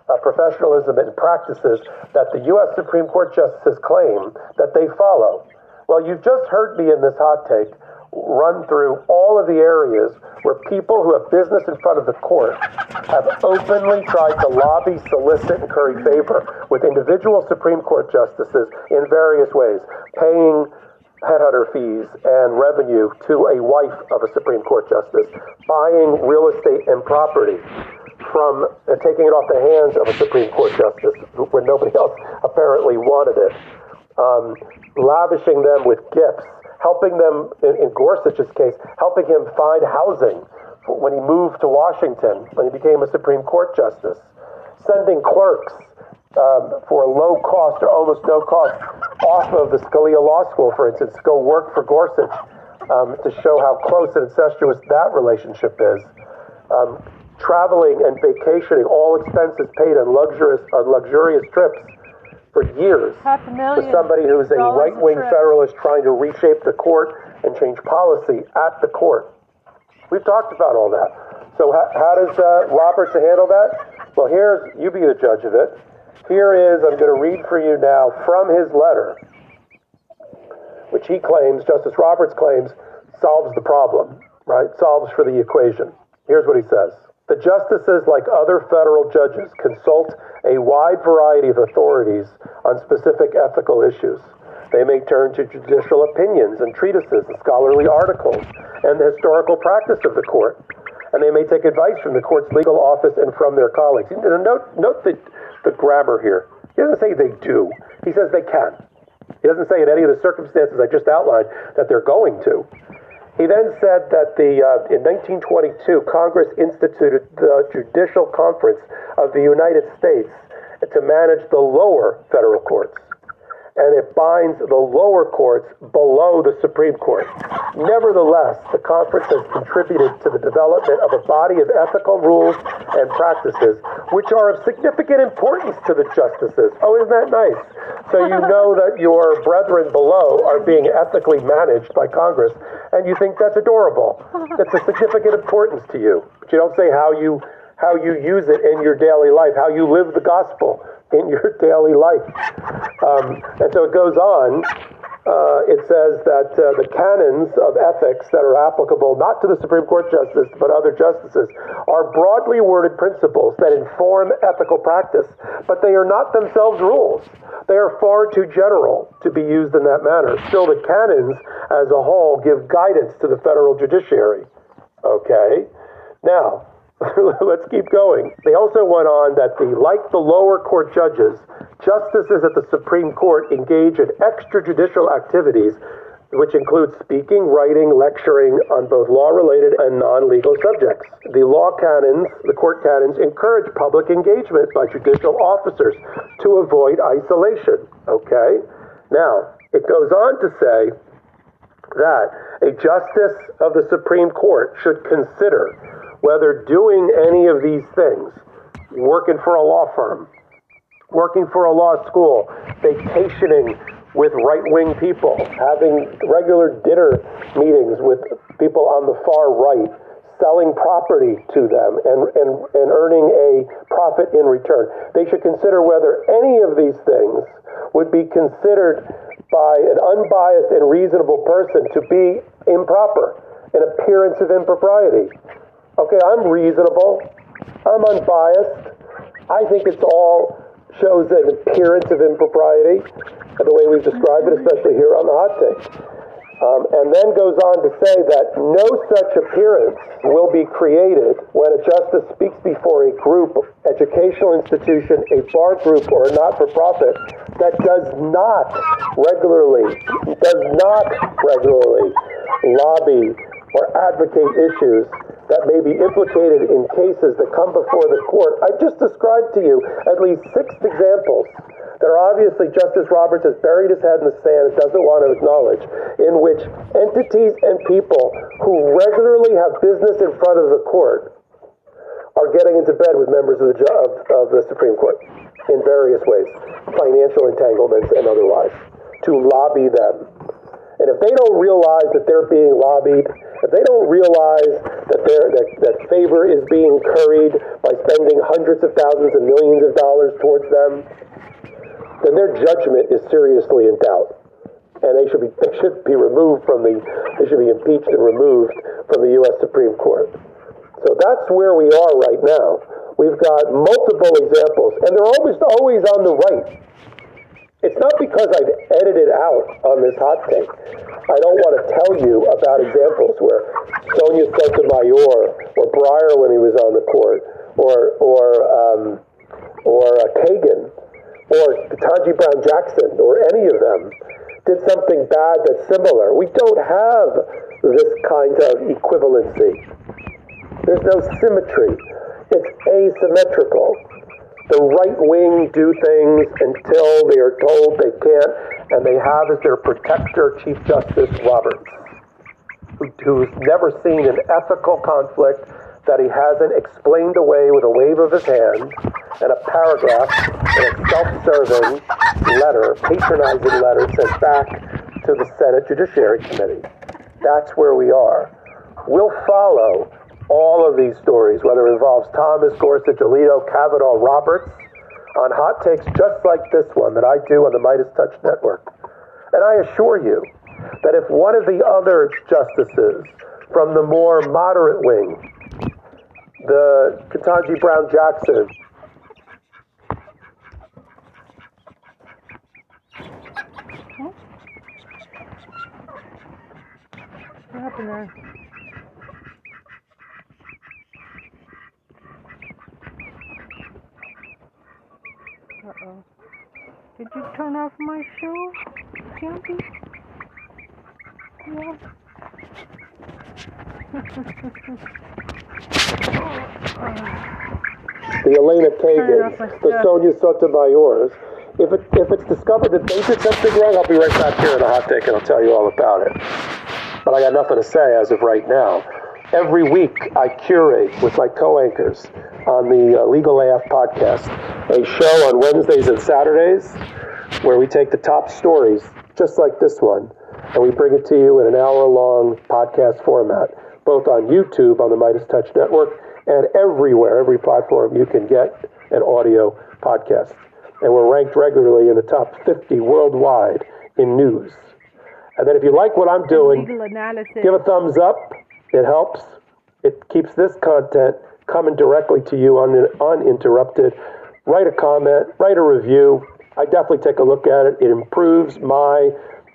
uh, professionalism, and practices that the U.S. Supreme Court justices claim that they follow. Well, you've just heard me in this hot take run through all of the areas where people who have business in front of the court have openly tried to lobby, solicit, and curry favor with individual Supreme Court justices in various ways, paying headhunter fees and revenue to a wife of a Supreme Court justice, buying real estate and property from uh, taking it off the hands of a Supreme Court justice when nobody else apparently wanted it, um, lavishing them with gifts, helping them, in, in Gorsuch's case, helping him find housing when he moved to Washington, when he became a Supreme Court justice, sending clerks um, for low cost or almost no cost off of the Scalia Law School, for instance, to go work for Gorsuch um, to show how close and incestuous that relationship is. Um, traveling and vacationing, all expenses paid on luxurious, on luxurious trips for years Half a for somebody who's a right wing federalist trying to reshape the court and change policy at the court. We've talked about all that. So, how, how does uh, Roberts handle that? Well, here's you be the judge of it. Here is, I'm going to read for you now from his letter, which he claims, Justice Roberts claims, solves the problem, right? Solves for the equation. Here's what he says. The justices, like other federal judges, consult a wide variety of authorities on specific ethical issues. They may turn to judicial opinions and treatises and scholarly articles and the historical practice of the court. And they may take advice from the court's legal office and from their colleagues. Note, note the, the grammar here. He doesn't say they do, he says they can. He doesn't say in any of the circumstances I just outlined that they're going to. He then said that the, uh, in 1922, Congress instituted the Judicial Conference of the United States to manage the lower federal courts binds the lower courts below the Supreme Court. Nevertheless, the conference has contributed to the development of a body of ethical rules and practices which are of significant importance to the justices. Oh, isn't that nice? So you know that your brethren below are being ethically managed by Congress, and you think that's adorable. That's a significant importance to you. But you don't say how you how you use it in your daily life, how you live the gospel in your daily life. Um, and so it goes on. Uh, it says that uh, the canons of ethics that are applicable not to the Supreme Court justice but other justices are broadly worded principles that inform ethical practice, but they are not themselves rules. They are far too general to be used in that manner. Still, the canons as a whole give guidance to the federal judiciary. Okay? Now, Let's keep going. They also went on that the like the lower court judges, justices at the Supreme Court engage in extrajudicial activities which include speaking, writing, lecturing on both law related and non legal subjects. The law canons, the court canons, encourage public engagement by judicial officers to avoid isolation. Okay? Now, it goes on to say that a justice of the Supreme Court should consider whether doing any of these things, working for a law firm, working for a law school, vacationing with right wing people, having regular dinner meetings with people on the far right, selling property to them and, and, and earning a profit in return. They should consider whether any of these things would be considered by an unbiased and reasonable person to be improper, an appearance of impropriety. Okay, I'm reasonable. I'm unbiased. I think it's all shows an appearance of impropriety, the way we've described it, especially here on the hot take. Um, and then goes on to say that no such appearance will be created when a justice speaks before a group, educational institution, a bar group, or a not-for-profit that does not regularly, does not regularly lobby or advocate issues that may be implicated in cases that come before the court. I've just described to you at least six examples that are obviously Justice Roberts has buried his head in the sand and doesn't want to acknowledge, in which entities and people who regularly have business in front of the court are getting into bed with members of the, of, of the Supreme Court in various ways, financial entanglements and otherwise, to lobby them. And if they don't realize that they're being lobbied, if they don't realize that, that, that favor is being curried by spending hundreds of thousands and millions of dollars towards them, then their judgment is seriously in doubt. And they should be they should be removed from the they should be impeached and removed from the US Supreme Court. So that's where we are right now. We've got multiple examples, and they're almost always on the right. It's not because I've edited out on this hot take. I don't want to tell you about examples where Sonia Sotomayor or Breyer when he was on the court, or or um, or uh, Kagan, or Ketanji Brown Jackson, or any of them did something bad that's similar. We don't have this kind of equivalency. There's no symmetry. It's asymmetrical the right wing do things until they are told they can't, and they have as their protector Chief Justice Roberts, who, who's never seen an ethical conflict that he hasn't explained away with a wave of his hand and a paragraph in a self-serving letter, patronizing letter sent back to the Senate Judiciary Committee. That's where we are. We'll follow all of these stories, whether it involves Thomas, Gorsuch, Alito, Kavanaugh, Roberts, on hot takes just like this one that I do on the Midas Touch Network. And I assure you that if one of the other justices from the more moderate wing, the Ketanji Brown Jackson, What happened there? Uh-oh. Did you turn off my show, Campy? Yeah. the Elena Kagan, the. Sonia Sotomayor's. If, it, if it's discovered that they did something wrong, I'll be right back here in a hot take and I'll tell you all about it. But I got nothing to say as of right now. Every week, I curate with my co-anchors on the uh, Legal AF podcast a show on Wednesdays and Saturdays where we take the top stories, just like this one, and we bring it to you in an hour-long podcast format, both on YouTube on the Midas Touch Network and everywhere, every platform you can get an audio podcast. And we're ranked regularly in the top 50 worldwide in news. And then if you like what I'm doing, give a thumbs up. It helps. It keeps this content coming directly to you un- uninterrupted. Write a comment, write a review. I definitely take a look at it. It improves my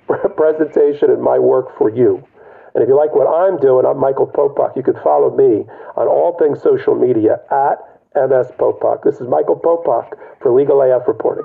presentation and my work for you. And if you like what I'm doing, I'm Michael Popok. You can follow me on all things social media at MS Popok. This is Michael Popok for Legal AF Reporting.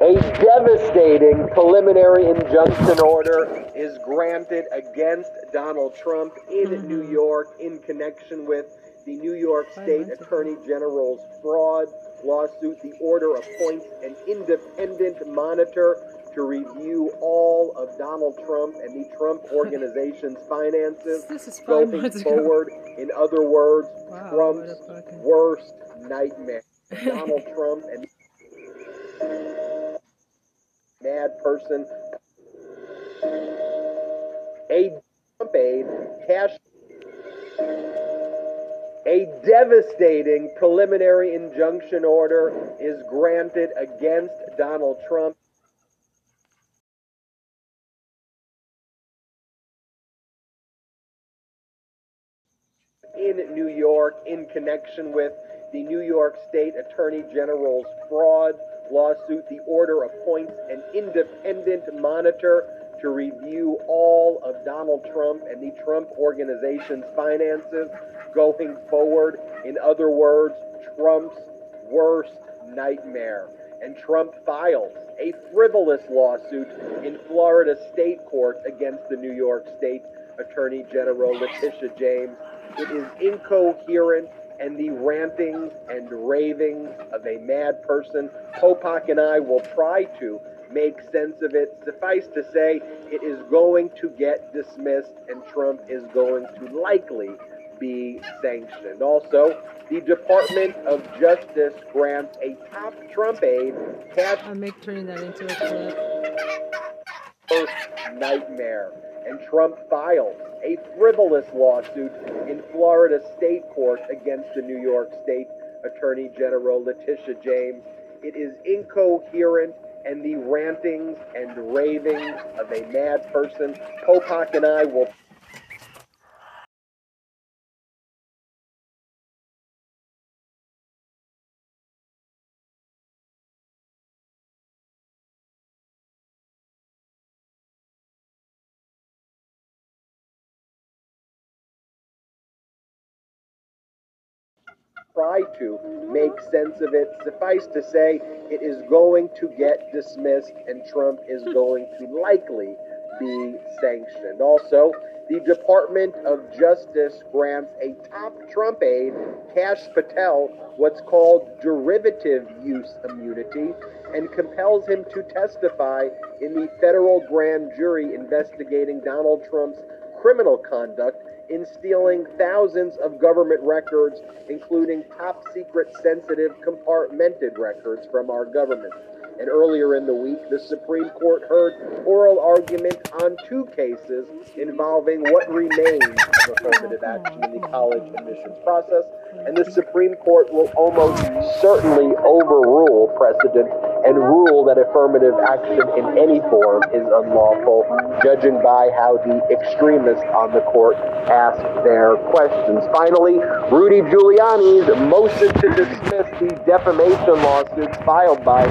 A devastating preliminary injunction order is granted against Donald Trump in mm-hmm. New York in connection with the New York State Attorney General's fraud lawsuit. The order appoints an independent monitor to review all of Donald Trump and the Trump Organization's finances This is five going forward. In other words, Wow, Trump's fucking- worst nightmare. Donald Trump and mad person. A Trump aide Kash. A devastating preliminary injunction order is granted against Donald Trump. in New York in connection with the New York State Attorney General's fraud lawsuit. The order appoints an independent monitor to review all of Donald Trump and the Trump Organization's finances going forward. In other words, Trump's worst nightmare. And Trump files a frivolous lawsuit in Florida state court against the New York State Attorney General Letitia James. It is incoherent and the rantings and ravings of a mad person. Popok and I will try to make sense of it. Suffice to say, it is going to get dismissed and Trump is going to likely be sanctioned. Also, the Department of Justice grants a top Trump aide Kash I'll make turning that into a clip. first nightmare. And Trump files a frivolous lawsuit in Florida state court against the New York State Attorney General Letitia James. It is incoherent and the rantings and ravings of a mad person. Popok and I will try to make sense of it. Suffice to say, it is going to get dismissed, and Trump is going to likely be sanctioned. Also, the Department of Justice grants a top Trump aide, Kash Patel, what's called derivative use immunity, and compels him to testify in the federal grand jury investigating Donald Trump's criminal conduct in stealing thousands of government records, including top secret, sensitive, compartmented records from our government. And earlier in the week, the Supreme Court heard oral argument on two cases involving what remains of affirmative action in the college admissions process. And the Supreme Court will almost certainly overrule precedent and rule that affirmative action in any form is unlawful, judging by how the extremists on the court ask their questions. Finally, Rudy Giuliani's motion to dismiss the defamation lawsuits filed by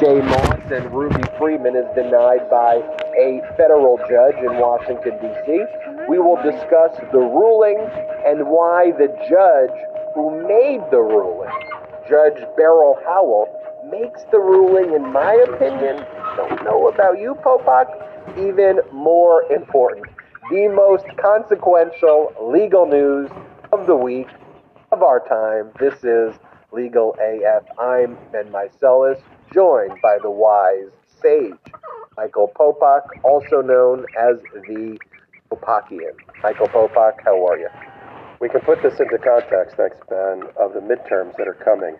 Shaye Moss and Ruby Freeman is denied by a federal judge in Washington, D.C. We will discuss the ruling and why the judge who made the ruling, Judge Beryl Howell, makes the ruling, in my opinion, don't know about you, Popok, even more important. The most consequential legal news of the week, of our time. This is Legal AF. I'm Ben Meiselas, joined by the wise sage, Michael Popok, also known as the Popokian. Michael Popok, how are you? We can put this into context, thanks, Ben, of the midterms that are coming.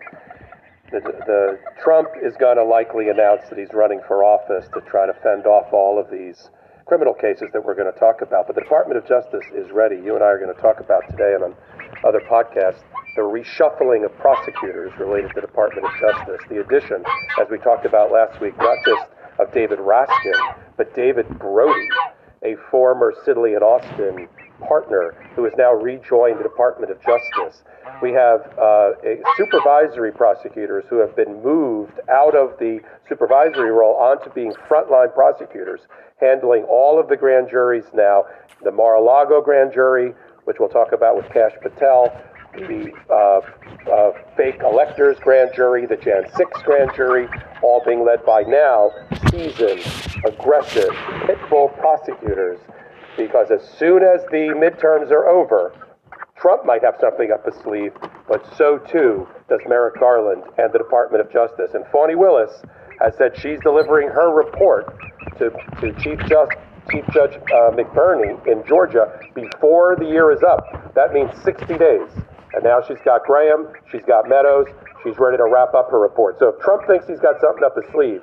The, the Trump is going to likely announce that he's running for office to try to fend off all of these criminal cases that we're going to talk about. But the Department of Justice is ready. You and I are going to talk about today and on other podcasts the reshuffling of prosecutors related to the Department of Justice. The addition, as we talked about last week, not just of David Raskin, but David Rody, a former Sidley and Austin partner who has now rejoined the Department of Justice. We have uh, supervisory prosecutors who have been moved out of the supervisory role onto being frontline prosecutors, handling all of the grand juries now. The Mar-a-Lago grand jury, which we'll talk about with Kash Patel, the uh, uh, fake electors grand jury, the Jan 6 grand jury, all being led by now seasoned, aggressive, pitbull prosecutors. Because as soon as the midterms are over, Trump might have something up his sleeve, but so too does Merrick Garland and the Department of Justice. And Fani Willis has said she's delivering her report to, to Chief. Chief Judge uh, McBurney in Georgia before the year is up. That means 60 days. And now she's got Graham, she's got Meadows, she's ready to wrap up her report. So if Trump thinks he's got something up his sleeve,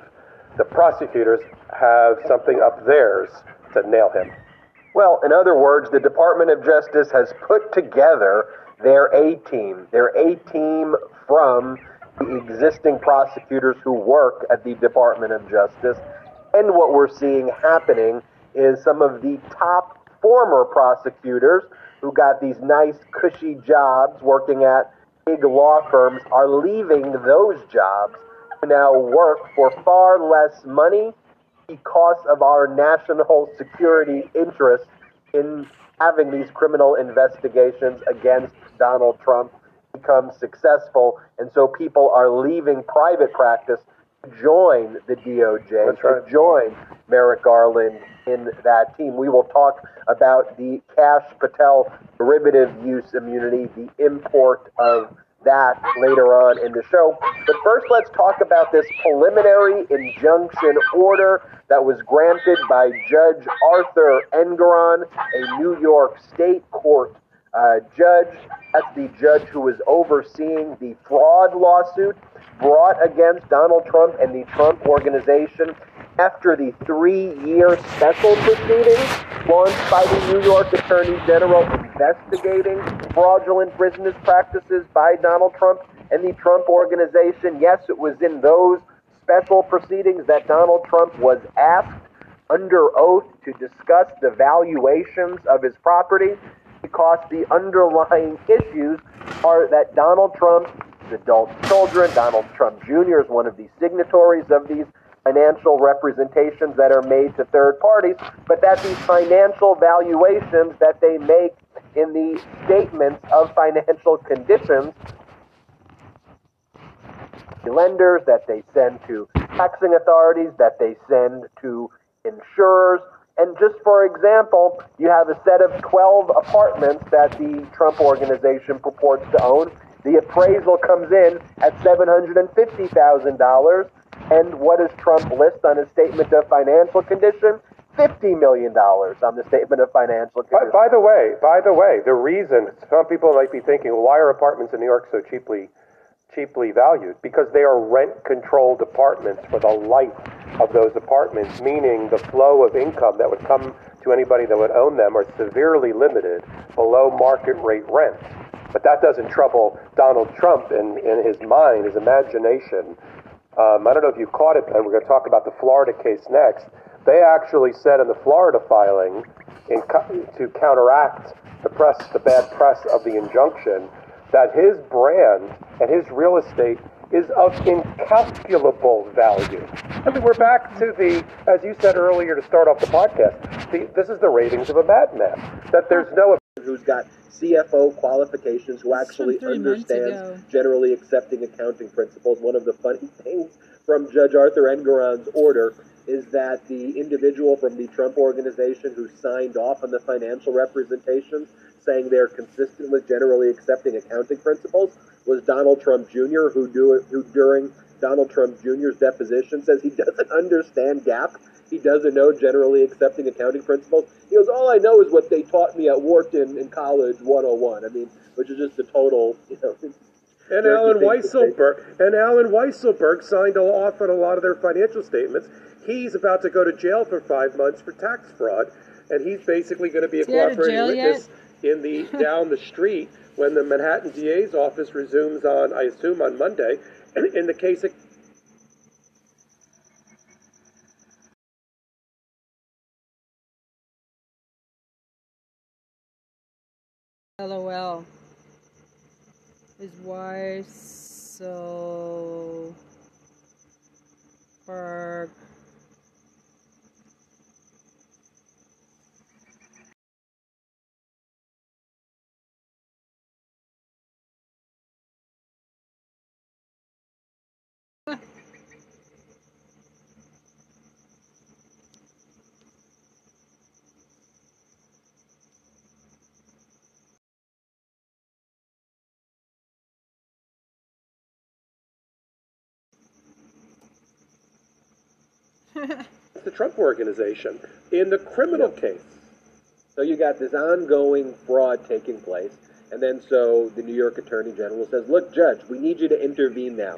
the prosecutors have something up theirs to nail him. Well, in other words, the Department of Justice has put together their A team, their A team from the existing prosecutors who work at the Department of Justice. And what we're seeing happening is some of the top former prosecutors who got these nice, cushy jobs working at big law firms are leaving those jobs to now work for far less money because of our national security interest in having these criminal investigations against Donald Trump become successful. And so people are leaving private practice to join the DOJ, right. to join Merrick Garland in that team. We will talk about the Kash Patel derivative use immunity, the import of that later on in the show. But first, let's talk about this preliminary injunction order that was granted by Judge Arthur Engoron, a New York State Court uh, judge. That's the judge who was overseeing the fraud lawsuit brought against Donald Trump and the Trump Organization after the three year special proceedings launched by the New York Attorney General investigating fraudulent business practices by Donald Trump and the Trump Organization. Yes, it was in those special proceedings that Donald Trump was asked under oath to discuss the valuations of his property because the underlying issues are that Donald Trump's adult children, Donald Trump Jr. is one of the signatories of these financial representations that are made to third parties, but that these financial valuations that they make in the statements of financial conditions, lenders that they send to taxing authorities, that they send to insurers. And just for example, you have a set of 12 apartments that the Trump organization purports to own. The appraisal comes in at $750,000 and what does Trump list on his statement of financial condition? $50 million on the statement of financial condition. By, by, the way, by the way, the reason some people might be thinking, well, why are apartments in New York so cheaply cheaply valued? Because they are rent controlled apartments for the life of those apartments, meaning the flow of income that would come to anybody that would own them are severely limited below market rate rent. But that doesn't trouble Donald Trump in, in his mind, his imagination um, I don't know if you caught it, but we're going to talk about the Florida case next. They actually said in the Florida filing, in to counteract the press, the bad press of the injunction, that his brand and his real estate is of incalculable value. I mean, we're back to the, as you said earlier to start off the podcast, the, this is the ratings of a madman. That there's no who's got CFO qualifications, who actually from three months understands generally accepting accounting principles. One of the funny things from Judge Arthur Engoron's order is that the individual from the Trump organization who signed off on the financial representations saying they're consistent with generally accepting accounting principles was Donald Trump Jr., who, do, who during Donald Trump Jr.'s deposition says he doesn't understand GAAP. He doesn't know generally accepting accounting principles. He goes, all I know is what they taught me at Wharton in college 101. I mean, which is just a total, you know. And Alan thing. Weisselberg and Alan Weisselberg signed off on a lot of their financial statements. He's about to go to jail for five months for tax fraud, and he's basically going to be a Is he out of cooperating jail witness in the down the street when the Manhattan DA's office resumes on, I assume, on Monday. In the case of LOL. Is why so Berg the Trump organization, in the criminal case, So you got this ongoing fraud taking place, and then so the New York Attorney General says, "Look, Judge, we need you to intervene now.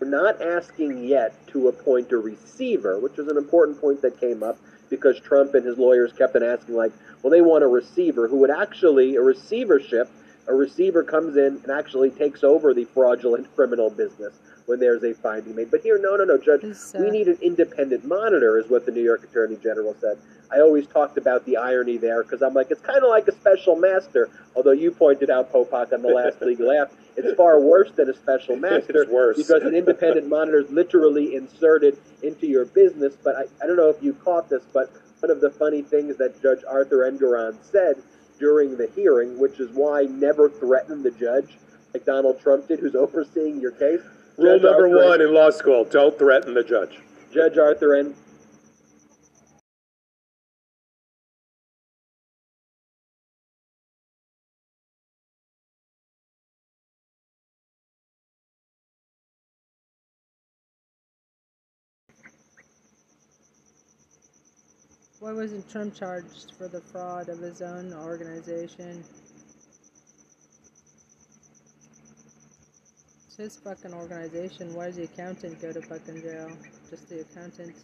We're not asking yet to appoint a receiver, which is an important point that came up because Trump and his lawyers kept on asking, like, well, they want a receiver who would actually a receivership. A receiver comes in and actually takes over the fraudulent criminal business when there's a finding made. But here, no, no, no, Judge, This, we uh, need an independent monitor, is what the New York Attorney General said. I always talked about the irony there because I'm like, it's kind of like a special master. Although you pointed out, Popok, on the last Legal AF, it's far worse than a special master It's worse. because an independent monitor is literally inserted into your business. But I, I don't know if you caught this, but one of the funny things that Judge Arthur Engoron said during the hearing, which is why never threaten the judge like Donald Trump did, who's overseeing your case. Rule Judge number Arthur one in law school: don't threaten the judge. Judge Arthur N. Why wasn't Trump charged for the fraud of his own organization? It's his fucking organization. Why does the accountant go to fucking jail? Just the accountant.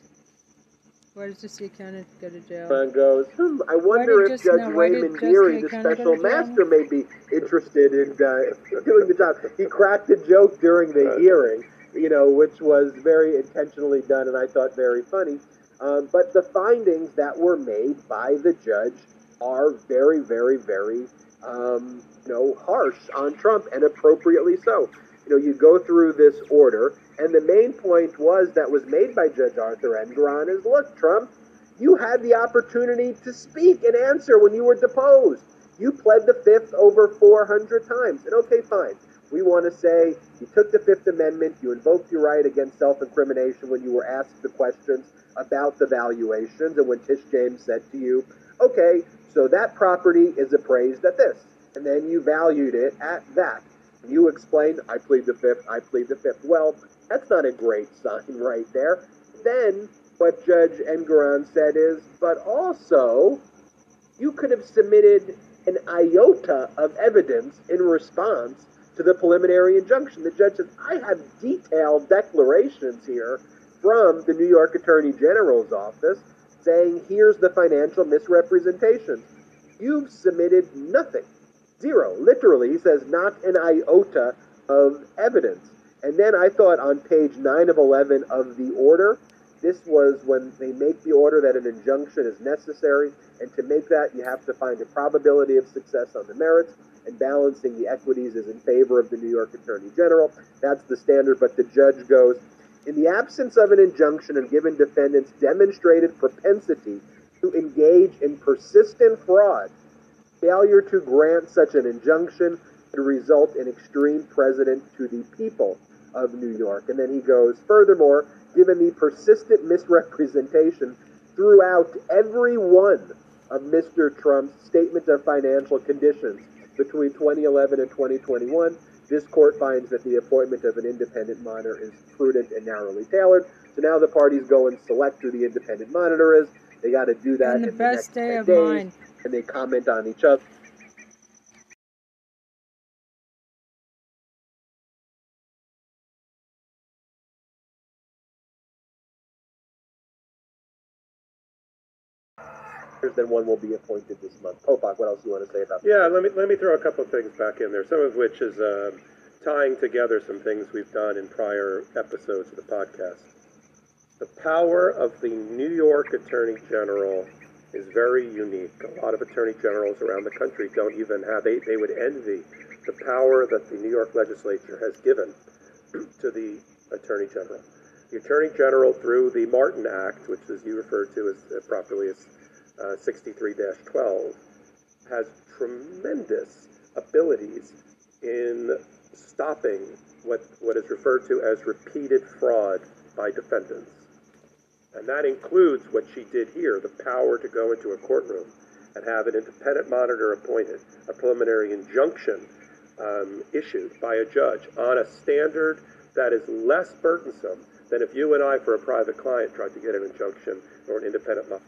Why does just the accountant go to jail? Brown goes, hmm, I wonder if just- Judge no, Raymond just the Dearie, the special go to jail? master, may be interested in uh, doing the job. He cracked a joke during the hearing, you know, which was very intentionally done and I thought very funny. Um, but the findings that were made by the judge are very, very, very, um, you know, harsh on Trump and appropriately so. You know, you go through this order, and the main point was that was made by Judge Arthur Engoron is, look, Trump, you had the opportunity to speak and answer when you were deposed. You pled the fifth over 400 times. And okay, fine. We want to say you took the Fifth Amendment, you invoked your right against self incrimination when you were asked the questions about the valuations, and when Tish James said to you, okay, so that property is appraised at this, and then you valued it at that. You explained, I plead the fifth, I plead the fifth. Well, that's not a great sign right there. Then what Judge Engoron said is, but also, you could have submitted an iota of evidence in response to the preliminary injunction. The judge says, I have detailed declarations here from the New York Attorney General's office saying, here's the financial misrepresentations. You've submitted nothing. Zero. Literally, he says, not an iota of evidence. And then I thought on page 9 of 11 of the order, this was when they make the order that an injunction is necessary, and to make that, you have to find a probability of success on the merits, and balancing the equities is in favor of the New York Attorney General. That's the standard, but the judge goes, in the absence of an injunction and given defendants demonstrated propensity to engage in persistent fraud, failure to grant such an injunction would result in extreme precedent to the people of New York. And then he goes, furthermore, given the persistent misrepresentation throughout every one of Mr. Trump's statement of financial conditions between 2011 and 2021, this court finds that the appointment of an independent monitor is prudent and narrowly tailored. So now the parties go and select who the independent monitor is. They got to do that And the in best the day of days, mine. And they comment on each other. Then one will be appointed this month. Popok, what else do you want to say about this? Yeah, let me let me throw a couple of things back in there. Some of which is uh, tying together some things we've done in prior episodes of the podcast. The power of the New York Attorney General is very unique. A lot of attorney generals around the country don't even have. They they would envy the power that the New York Legislature has given to the Attorney General. The Attorney General, through the Martin Act, which as you referred to as uh, properly as uh, 63-12, has tremendous abilities in stopping what, what is referred to as repeated fraud by defendants. And that includes what she did here, the power to go into a courtroom and have an independent monitor appointed, a preliminary injunction um, issued by a judge on a standard that is less burdensome than if you and I, for a private client, tried to get an injunction or an independent monitor.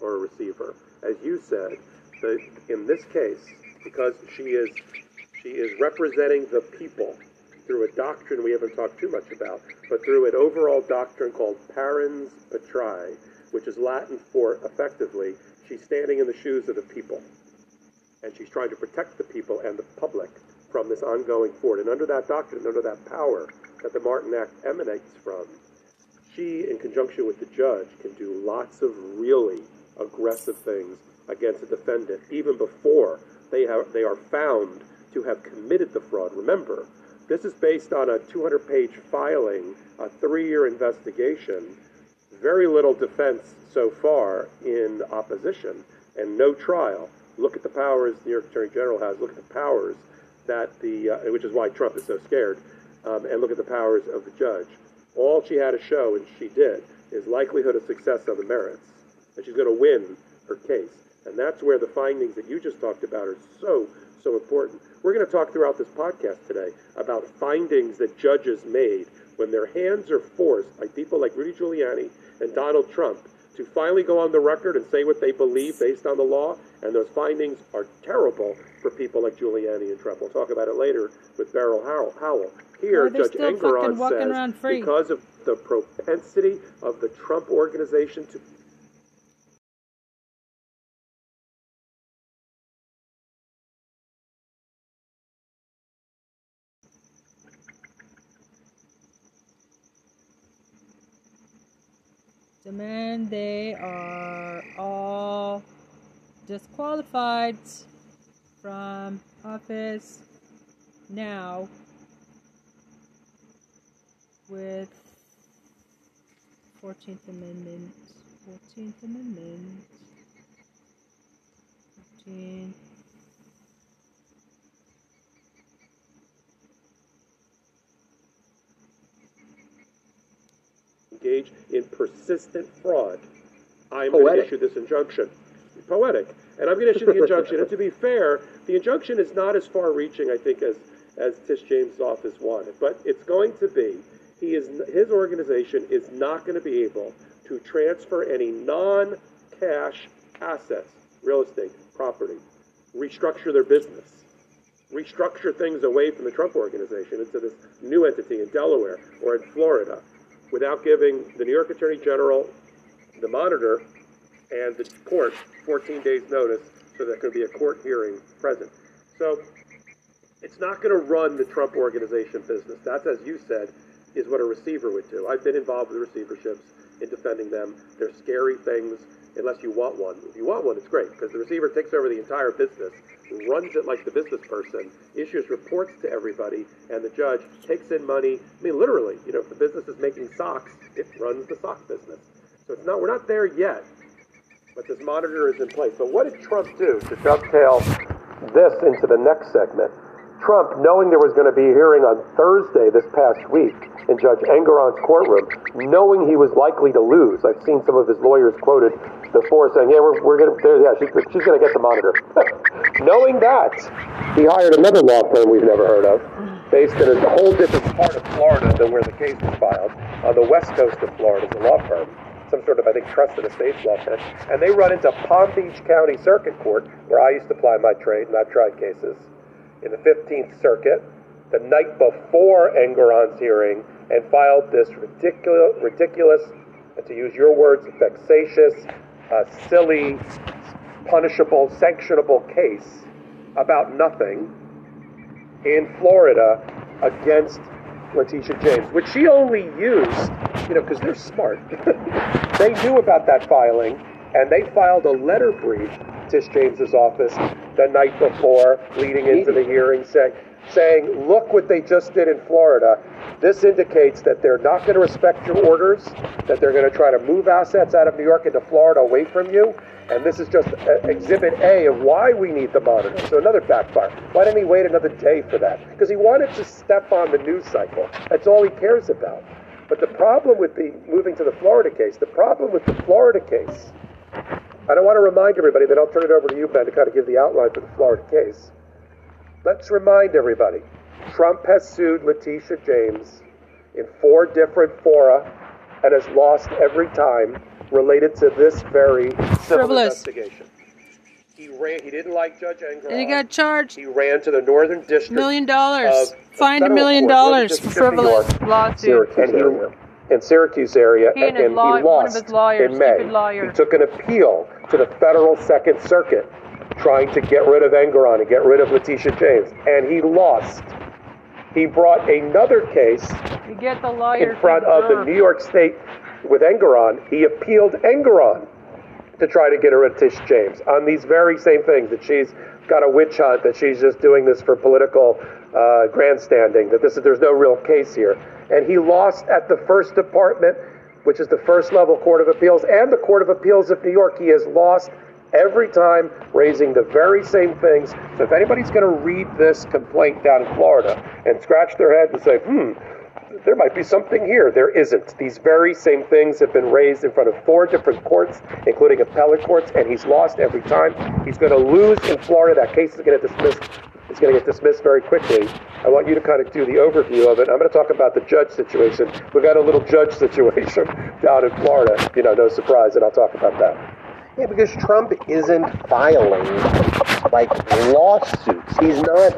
or a receiver. As you said, the, in this case, because she is she is representing the people through a doctrine we haven't talked too much about, but through an overall doctrine called parens patriae, which is Latin for effectively, she's standing in the shoes of the people. And she's trying to protect the people and the public from this ongoing fraud. And under that doctrine, under that power that the Martin Act emanates from, she, in conjunction with the judge, can do lots of really aggressive things against a defendant, even before they, have, they are found to have committed the fraud. Remember, this is based on a 200 page filing, a three year investigation, very little defense so far in opposition, and no trial. Look at the powers the New York Attorney General has. Look at the powers that the, uh, which is why Trump is so scared, um, and look at the powers of the judge. All she had to show, and she did, is likelihood of success on the merits, and she's going to win her case. And that's where the findings that you just talked about are so, so important. We're going to talk throughout this podcast today about findings that judges made when their hands are forced by people like Rudy Giuliani and Donald Trump to finally go on the record and say what they believe based on the law. And those findings are terrible for people like Giuliani and Trump. We'll talk about it later with Beryl Howell. Here, Judge Engoron says because of the propensity of the Trump organization to Demand they are all disqualified from office now with 14th Amendment. 14th Amendment. 14. Engage in persistent fraud, I'm going to issue this injunction. Poetic. And I'm going to issue the injunction. and to be fair, the injunction is not as far reaching, I think, as, as Tish James' office wanted. But it's going to be, he is, his organization is not going to be able to transfer any non cash assets, real estate, property, restructure their business, restructure things away from the Trump organization into this new entity in Delaware or in Florida without giving the New York Attorney General, the monitor, and the court 14 days notice so there could be a court hearing present. So it's not going to run the Trump organization business. That's, as you said, is what a receiver would do. I've been involved with receiverships in defending them. They're scary things unless you want one. If you want one, it's great because the receiver takes over the entire business, runs it like the business person, issues reports to everybody, and the judge takes in money. I mean, literally, you know, if the business is making socks, it runs the sock business. So it's not, we're not there yet, but this monitor is in place. But what did Trump do to dovetail this into the next segment? Trump, knowing there was going to be a hearing on Thursday this past week in Judge Engoron's courtroom, knowing he was likely to lose. I've seen some of his lawyers quoted before saying, "Yeah, we're, we're going to, yeah, she's, she's going to get the monitor." knowing that, he hired another law firm we've never heard of, based in a whole different part of Florida than where the case was filed, on the west coast of Florida, the law firm some sort of, I think, trusted estates law firm, and they run into Palm Beach County Circuit Court, where I used to ply my trade, and I've tried cases in the 15th Circuit the night before Engoron's hearing and filed this ridiculous, ridiculous, to use your words, vexatious, uh, silly, punishable, sanctionable case about nothing in Florida against Letitia James, which she only used, you know, because they're smart. they knew about that filing, and they filed a letter brief Tish James's office the night before, leading into the hearing, say, saying, "Look what they just did in Florida. This indicates that they're not going to respect your orders, that they're going to try to move assets out of New York into Florida away from you." And this is just uh, exhibit A of why we need the monitor. So another backfire. Why didn't he wait another day for that? Because he wanted to step on the news cycle. That's all he cares about. But the problem with the moving to the Florida case, the problem with the Florida case, I don't want to remind everybody, then I'll turn it over to you, Ben, to kind of give the outline for the Florida case. Let's remind everybody Trump has sued Letitia James in four different fora and has lost every time related to this very civil Frivolous. investigation. He ran. He didn't like Judge Engoron. And he got charged He ran to the Northern District. million dollars. of Fined a million court, dollars for District of New frivolous York, lawsuit. Syracuse area. In Syracuse area, He and his law- he one of lost his lawyers, in May. lawyer. He took an appeal to the federal Second Circuit, trying to get rid of Engoron and get rid of Letitia James, and he lost. He brought another case You get the lawyers in front of the. New York State with Engoron. He appealed Engoron to try to get rid of Tish James on these very same things that she's got a witch hunt, that she's just doing this for political uh, grandstanding, that this is, there's no real case here. And he lost at the First Department, which is the first level Court of Appeals, and the Court of Appeals of New York. He has lost every time, raising the very same things. So if anybody's going to read this complaint down in Florida and scratch their head and say, hmm, there might be something here. There isn't. These very same things have been raised in front of four different courts, including appellate courts, and he's lost every time. He's going to lose in Florida. That case is going to dismiss. It's going to get dismissed very quickly. I want you to kind of do the overview of it. I'm going to talk about the judge situation. We've got a little judge situation down in Florida. You know, no surprise, and I'll talk about that. Yeah, because Trump isn't filing like lawsuits. He's not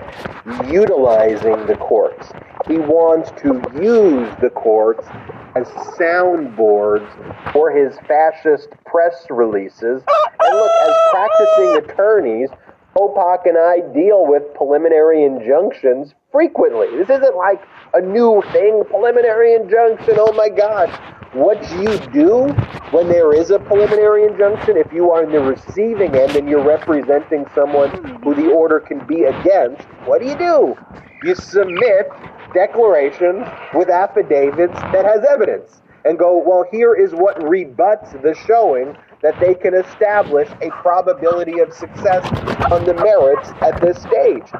utilizing the courts. He wants to use the courts as soundboards for his fascist press releases. And look, as practicing attorneys, Popok and I deal with preliminary injunctions frequently. This isn't like a new thing, preliminary injunction. Oh my gosh. What you do when there is a preliminary injunction, if you are in the receiving end and you're representing someone who the order can be against, what do you do? You submit declarations with affidavits that has evidence and go, well, here is what rebuts the showing that they can establish a probability of success on the merits at this stage.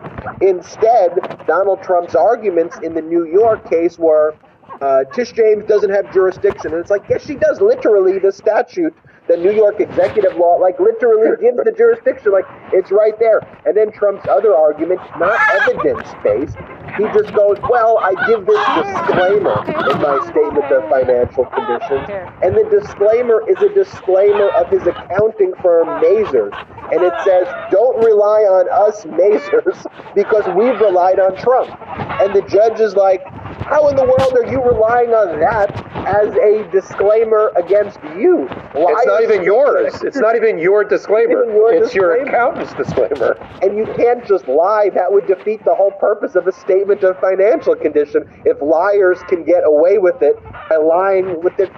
Instead, Donald Trump's arguments in the New York case were uh, Tish James doesn't have jurisdiction. And it's like, yes, she does. Literally, the statute the New York executive law, like literally gives the jurisdiction, like it's right there. And then Trump's other argument, not evidence based, he just goes, well, I give this disclaimer in my statement of financial conditions. And the disclaimer is a disclaimer of his accounting firm, Mazars. And it says, don't rely on us, Mazars, because we've relied on Trump. And the judge is like, how in the world are you relying on that as a disclaimer against you? Why not even yours. It's not even your disclaimer. Even your it's your accountant's disclaimer. And you can't just lie. That would defeat the whole purpose of a statement of financial condition if liars can get away with it by lying with it.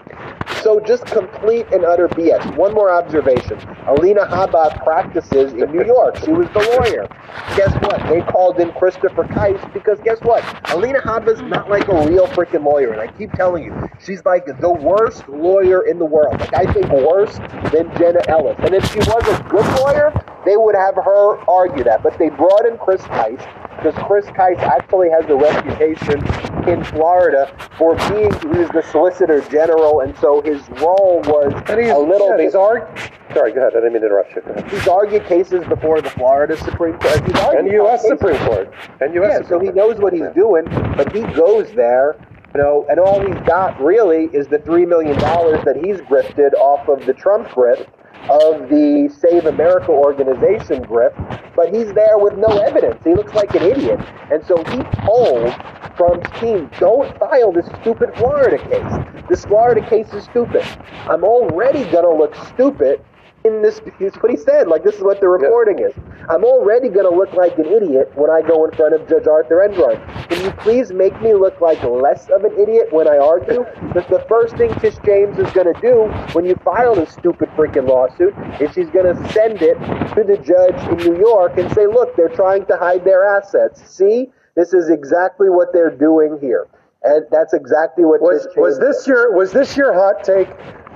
So just complete and utter BS. One more observation. Alina Habba practices in New York. She was the lawyer. Guess what? They called in Christopher Kise because guess what? Alina Habba's not like a real freaking lawyer. And I keep telling you, she's like the worst lawyer in the world. Like I think worse than Jenna Ellis. And if she was a good lawyer, they would have her argue that. But they brought in Chris Kise because Chris Kise actually has a reputation in Florida for being he was the Solicitor General, and so his role was a little yeah, bit. he's arg- Sorry, go ahead. I didn't mean to interrupt you. He's argued cases before the Florida Supreme Court. He's argued And U.S. Supreme Court. And U.S. Yeah, so he knows what he's doing, but he goes there, you know, and all he's got really is the three million dollars that he's grifted off of the Trump grift of the Save America organization grift, but he's there with no evidence. He looks like an idiot. And so he told Trump's team, don't file this stupid Florida case. This Florida case is stupid. I'm already gonna look stupid in this is what he said. Like this is what the reporting is. I'm already going to look like an idiot when I go in front of Judge Arthur Engoron. Can you please make me look like less of an idiot when I argue? Because the first thing Tish James is going to do when you file this stupid freaking lawsuit is she's going to send it to the judge in New York and say, look, they're trying to hide their assets. See, this is exactly what they're doing here. And that's exactly what Was Tish was this your was this your hot take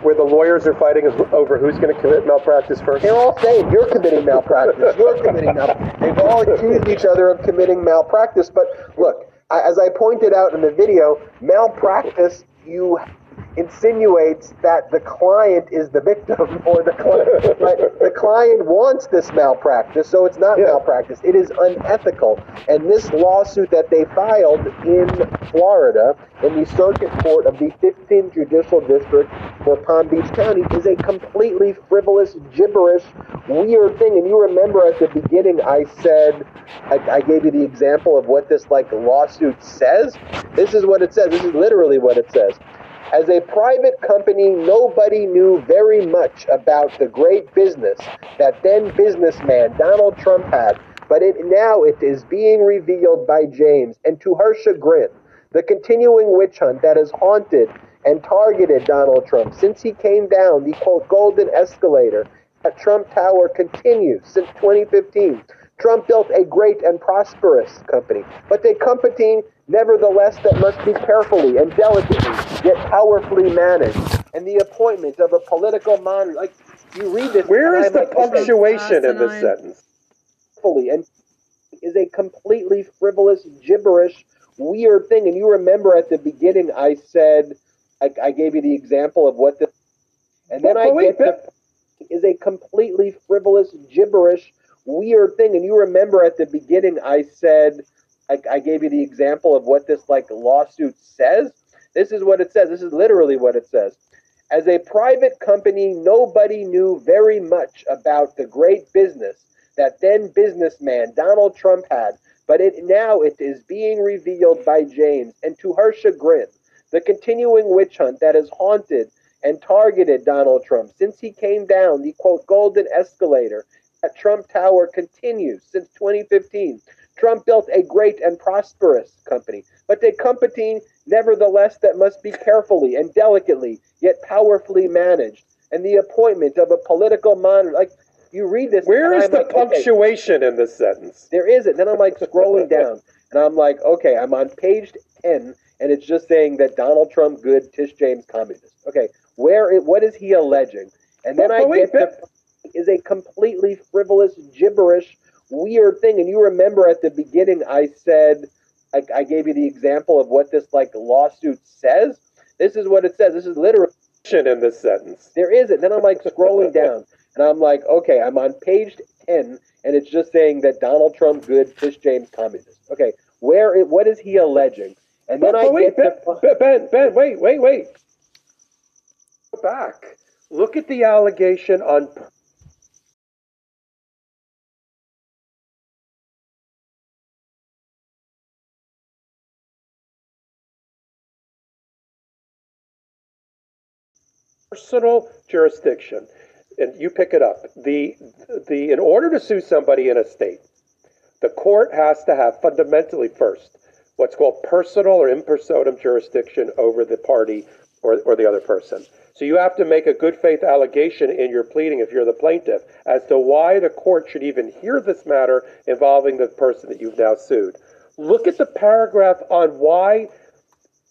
where the lawyers are fighting over who's going to commit malpractice first? They're all saying you're committing malpractice. You're committing malpractice. They've all accused each other of committing malpractice. But look, as I pointed out in the video, malpractice you insinuates that the client is the victim or the client. But the client wants this malpractice, so it's not Yeah. malpractice. It is unethical. And this lawsuit that they filed in Florida in the circuit court of the 15th Judicial District for Palm Beach County is a completely frivolous, gibberish, weird thing. And you remember at the beginning, I said, I, I gave you the example of what this like lawsuit says. This is what it says. This is literally what it says. As a private company, nobody knew very much about the great business that then businessman Donald Trump had, but it now it is being revealed by James, and to her chagrin, the continuing witch hunt that has haunted and targeted Donald Trump since he came down the quote golden escalator at Trump Tower continues since 2015. Trump built a great and prosperous company, but a company nevertheless that must be carefully and delicately yet powerfully managed. And the appointment of a political monitor, like you read this, Where is the like, punctuation in this sentence? fully and is a completely frivolous, gibberish, weird thing. And you remember at the beginning, I said, I, I gave you the example of what the, and then I But wait, get the, is a completely frivolous, gibberish, weird thing. And you remember at the beginning, I said, I, I gave you the example of what this like lawsuit says. This is what it says. This is literally what it says. As a private company, nobody knew very much about the great business that then businessman Donald Trump had, but it now it is being revealed by James, and to her chagrin, the continuing witch hunt that has haunted and targeted Donald Trump since he came down the quote golden escalator at Trump Tower continues since 2015. Trump built a great and prosperous company, but a company nevertheless that must be carefully and delicately yet powerfully managed. And the appointment of a political monitor, like you read this, Where is I'm the like, okay, punctuation in this sentence? there isn't. Then I'm like scrolling down, and I'm like, okay, I'm on page 10, and it's just saying that Donald Trump good, Tish James communist. Okay, where? It, what is he alleging? And then I but wait, get the is a completely frivolous, gibberish, weird thing. And you remember at the beginning, I said, I, I gave you the example of what this like lawsuit says. This is what it says. This is literally in this sentence. There isn't. Then I'm like scrolling down, and I'm like, okay, I'm on page ten, and it's just saying that Donald Trump good, Tish James communist. Okay, where? What is he alleging? And then But, I but wait, ben, to ben, Ben, wait, wait, wait. Go back. Look at the allegation on personal jurisdiction. And you pick it up. The the in order to sue somebody in a state, the court has to have fundamentally first what's called personal or in personam jurisdiction over the party or, or the other person. So you have to make a good faith allegation in your pleading if you're the plaintiff as to why the court should even hear this matter involving the person that you've now sued. Look at the paragraph on why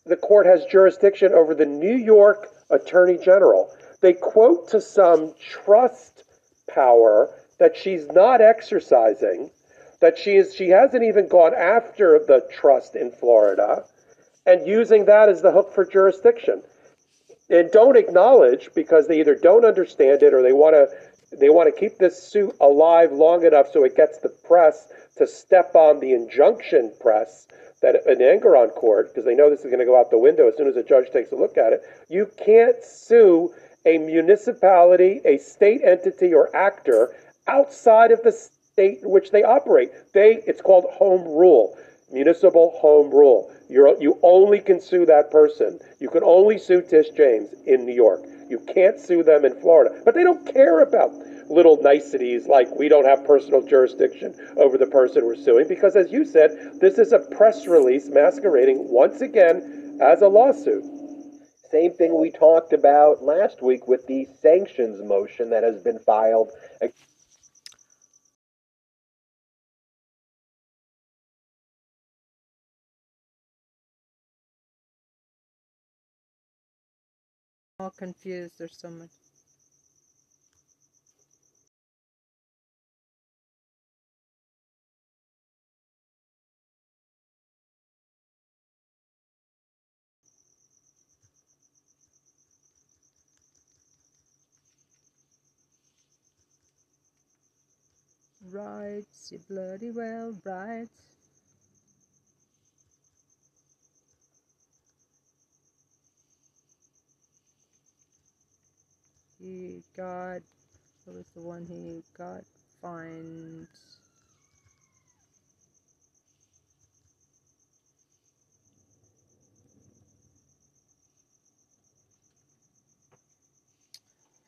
the court has jurisdiction over the New York Attorney General. They quote to some trust power that she's not exercising, that she is she hasn't even gone after the trust in Florida, and using that as the hook for jurisdiction. And don't acknowledge because they either don't understand it or they want to they want to keep this suit alive long enough so it gets the press to step on the injunction press that an Engoron court, because they know this is going to go out the window as soon as a judge takes a look at it, you can't sue a municipality, a state entity or actor outside of the state in which they operate. They it's called home rule, municipal home rule. You're, you only can sue that person. You can only sue Tish James in New York. You can't sue them in Florida. But they don't care about little niceties like we don't have personal jurisdiction over the person we're suing because, as you said, this is a press release masquerading once again as a lawsuit. same thing we talked about last week with the sanctions motion that has been filed all confused. There's so much. Right, you bloody well, right. He got, what was the one he got fined?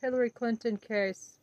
Hillary Clinton case.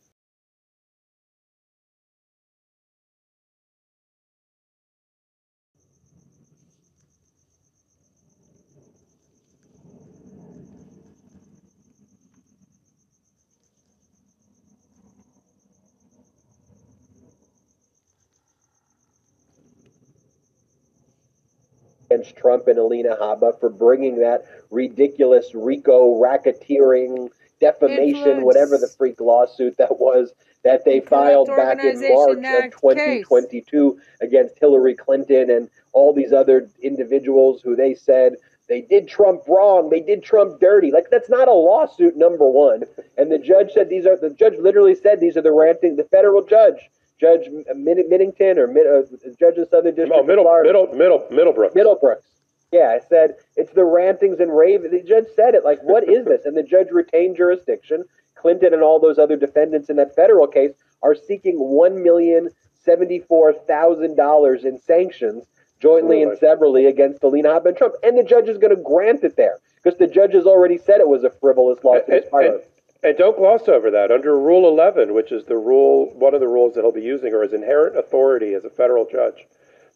Against Trump and Alina Habba for bringing that ridiculous RICO racketeering defamation, Influence. whatever the freak lawsuit that was that they filed back in March of Act 2022 against Hillary Clinton and all these other individuals who they said they did Trump wrong, they did Trump dirty. Like that's not a lawsuit, number one. And the judge said these are the judge literally said these are the ranting. The federal judge, Judge Min- Middington or Mid, uh, Judge of Southern District Oh, middle, middle, middle, Middlebrook. Middlebrooks. Yeah, I said it's the rantings and ravings. The judge said it. Like, what is this? And the judge retained jurisdiction. Clinton and all those other defendants in that federal case are seeking one million seventy-four thousand dollars in sanctions, jointly and severally, against Alina Habba Trump. And the judge is going to grant it there because the judge has already said it was a frivolous lawsuit. And, and-. And don't gloss over that. Under Rule 11, which is the rule, one of the rules that he'll be using, or his inherent authority as a federal judge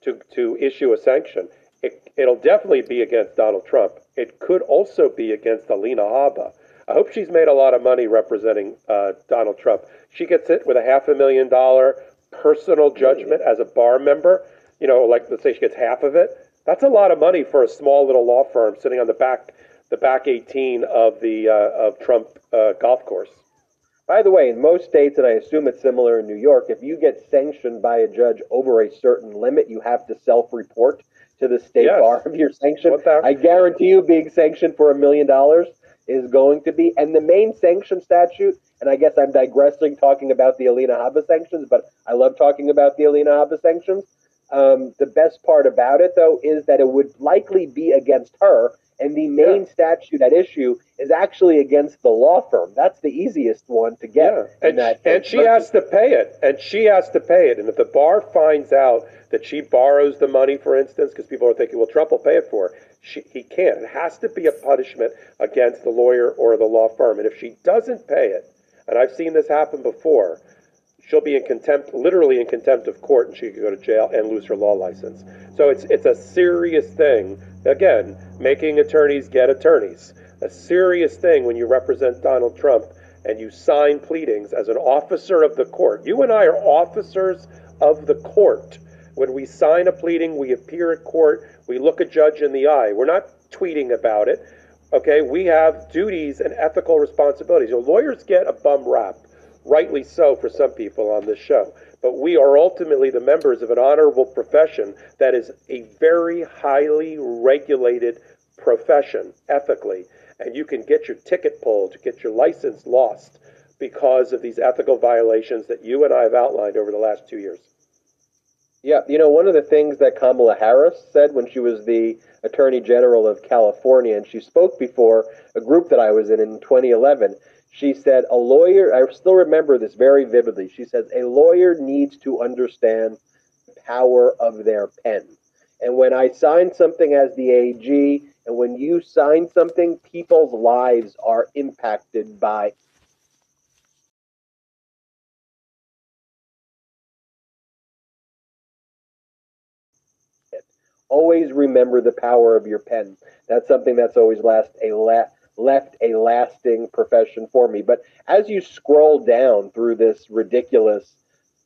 to, to issue a sanction, it, it'll definitely be against Donald Trump. It could also be against Alina Habba. I hope she's made a lot of money representing uh, Donald Trump. She gets hit with a half a million dollar personal judgment as a bar member. You know, like let's say she gets half of it. That's a lot of money for a small little law firm sitting on the back, the back 18 of the uh, of Trump uh, golf course. By the way, in most states, and I assume it's similar in New York, if you get sanctioned by a judge over a certain limit, you have to self-report to the state Yes. bar of your sanction. I guarantee you, being sanctioned for a million dollars, is going to be, and the main sanction statute, and I guess I'm digressing talking about the Alina Habba sanctions, but I love talking about the Alina Habba sanctions. Um, the best part about it, though, is that it would likely be against her, and the main Yeah. statute at issue is actually against the law firm. That's the easiest one to get. Yeah, and, that and she has to pay it, and she has to pay it. And if the bar finds out that she borrows the money, for instance, because people are thinking, well, Trump will pay it for her, she, he can't. It has to be a punishment against the lawyer or the law firm. And if she doesn't pay it, and I've seen this happen before, she'll be in contempt, literally in contempt of court, and she could go to jail and lose her law license. So it's it's a serious thing. Again, making attorneys get attorneys. A serious thing when you represent Donald Trump and you sign pleadings as an officer of the court. You and I are officers of the court. When we sign a pleading, we appear at court, we look a judge in the eye. We're not tweeting about it. Okay, we have duties and ethical responsibilities. You know, lawyers get a bum rap, rightly so for some people on this show. But we are ultimately the members of an honorable profession that is a very highly regulated profession ethically. And you can get your ticket pulled, get your license lost because of these ethical violations that you and I have outlined over the last two years. Yeah, you know, one of the things that Kamala Harris said when she was the Attorney General of California, and she spoke before a group that I was in in 2011, she said, A lawyer, I still remember this very vividly. She says, A lawyer needs to understand the power of their pen. And when I sign something as the AG, and when you sign something, people's lives are impacted by always remember the power of your pen. That's something that's always last a la- left a lasting profession for me. But as you scroll down through this ridiculous,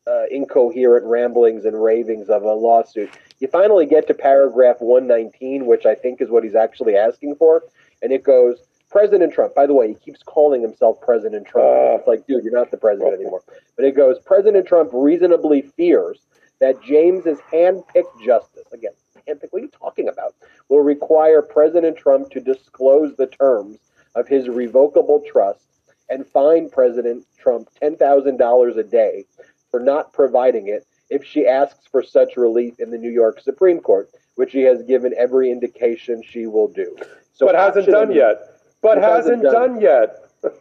uh, incoherent ramblings and ravings of a lawsuit, you finally get to paragraph 119, which I think is what he's actually asking for, and it goes. President Trump, by the way, he keeps calling himself President Trump. Uh. it's like, dude, you're not the president anymore. But it goes, President Trump reasonably fears that James's hand-picked justice, again, what are you talking about, will require President Trump to disclose the terms of his revocable trust and fine President Trump $10,000 a day for not providing it if she asks for such relief in the New York Supreme Court, which she has given every indication she will do. So but hasn't done yet. But hasn't hasn't done. done yet.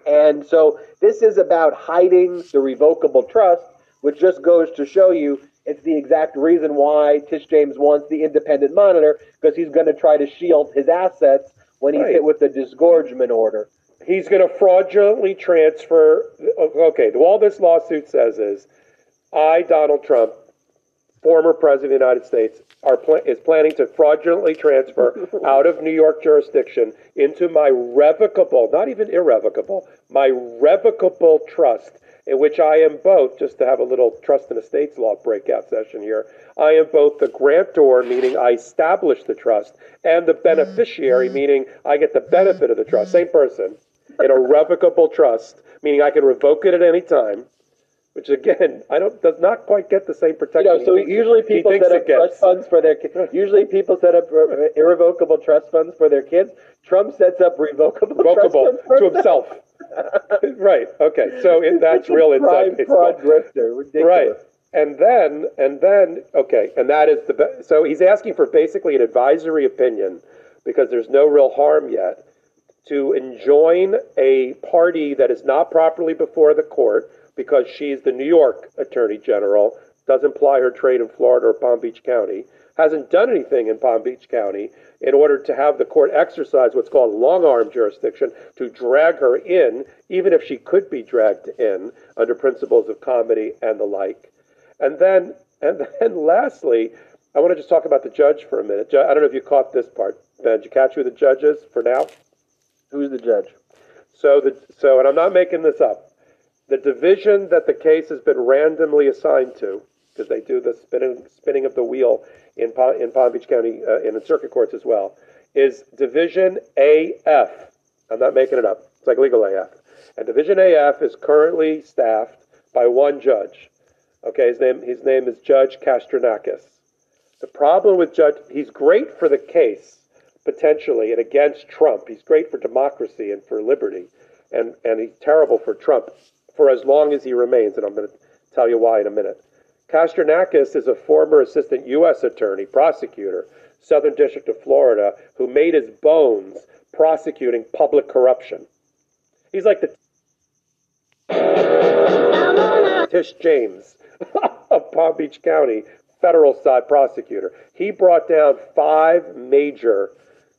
and so this is about hiding the revocable trust, which just goes to show you it's the exact reason why Tish James wants the independent monitor, because he's going to try to shield his assets when he's Right. hit with the disgorgement order. He's going to fraudulently transfer. Okay, all this lawsuit says is, I, Donald Trump, former president of the United States, are pla- is planning to fraudulently transfer out of New York jurisdiction into my revocable, not even irrevocable, my revocable trust, in which I am both, just to have a little trust and estates law breakout session here, I am both the grantor, meaning I establish the trust, and the beneficiary, mm-hmm. meaning I get the benefit of the trust. Same person an irrevocable trust, meaning I can revoke it at any time. Which again, I don't does not quite get the same You protection. know, he so usually he people set up trust funds for their ki- usually people set up irrevocable trust funds for their kids. Trump sets up revocable, Revocable trust funds to himself. right. Okay. So it, that's real inside baseball. grifter. Ridiculous. Right. And then, and then, okay, and that is the be- so he's asking for basically an advisory opinion because there's no real harm yet to enjoin a party that is not properly before the court because she's the New York Attorney General, doesn't ply her trade in Florida or Palm Beach County, hasn't done anything in Palm Beach County in order to have the court exercise what's called long arm jurisdiction to drag her in, even if she could be dragged in under principles of comity and the like. And then, and then lastly, I want to just talk about the judge for a minute. I don't know if you caught this part, Ben. Did you catch who the judge is for now? Who's the judge? So the so, and I'm not making this up. The division that the case has been randomly assigned to, because they do the spinning spinning of the wheel in in Palm Beach County uh, in the circuit courts as well, is Division AF. I'm not making it up. It's like legal AF. And Division AF is currently staffed by one judge. Okay, his name his name is Judge Kastrenakis. The problem with Judge he's great for the case, potentially and against Trump. He's great for democracy and for liberty, and, and he's terrible for Trump for as long as he remains. And I'm going to tell you why in a minute. Kastrenakis is a former assistant U.S. attorney, prosecutor, Southern District of Florida, who made his bones prosecuting public corruption. He's like the Tish James of Palm Beach County, federal side prosecutor. He brought down five major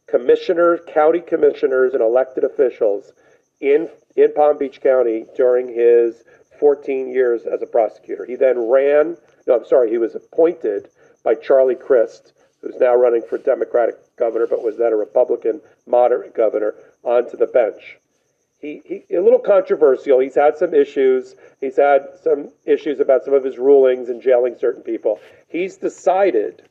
commissioners, county commissioners, and elected officials in, in Palm Beach County during his 14 years as a prosecutor. He then ran, no, I'm sorry, he was appointed by Charlie Crist, who's now running for Democratic governor, but was then a Republican moderate governor, onto the bench. He, he, a little controversial. He's had some issues. He's had some issues about some of his rulings and jailing certain people. He's decided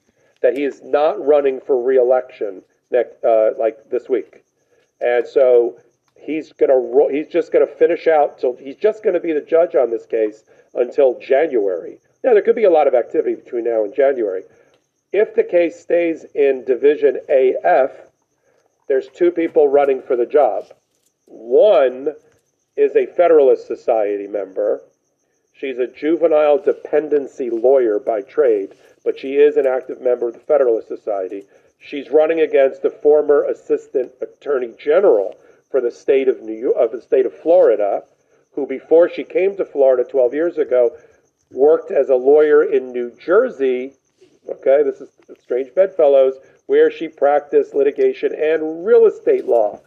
that he is not running for reelection next, uh, like this week, and so he's gonna he's just gonna finish out till he's just gonna be the judge on this case until January. Now there could be a lot of activity between now and January. If the case stays in Division AF, there's two people running for the job. One is a Federalist Society member. She's a juvenile dependency lawyer by trade, but she is an active member of the Federalist Society. She's running against the former Assistant Attorney General for the state of New York, of the state of Florida, who before she came to Florida 12 years ago worked as a lawyer in New Jersey. Okay, this is Strange Bedfellows, where she practiced litigation and real estate law.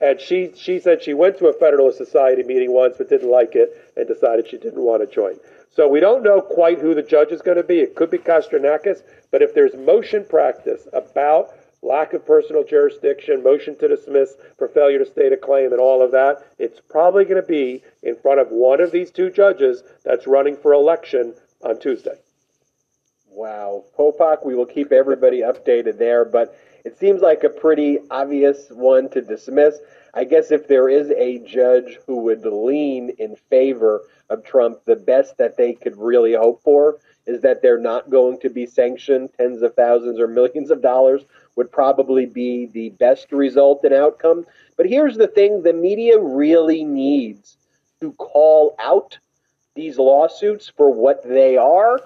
And she, she said she went to a Federalist Society meeting once but didn't like it and decided she didn't want to join. So we don't know quite who the judge is going to be. It could be Kastrenakis, but if there's motion practice about lack of personal jurisdiction, motion to dismiss for failure to state a claim, and all of that, it's probably going to be in front of one of these two judges that's running for election on Tuesday. Wow. Popok, we will keep everybody updated there, but it seems like a pretty obvious one to dismiss. I guess if there is a judge who would lean in favor of Trump, the best that they could really hope for is that they're not going to be sanctioned tens of thousands or millions of dollars would probably be the best result and outcome. But here's the thing the media really needs to call out these lawsuits for what they are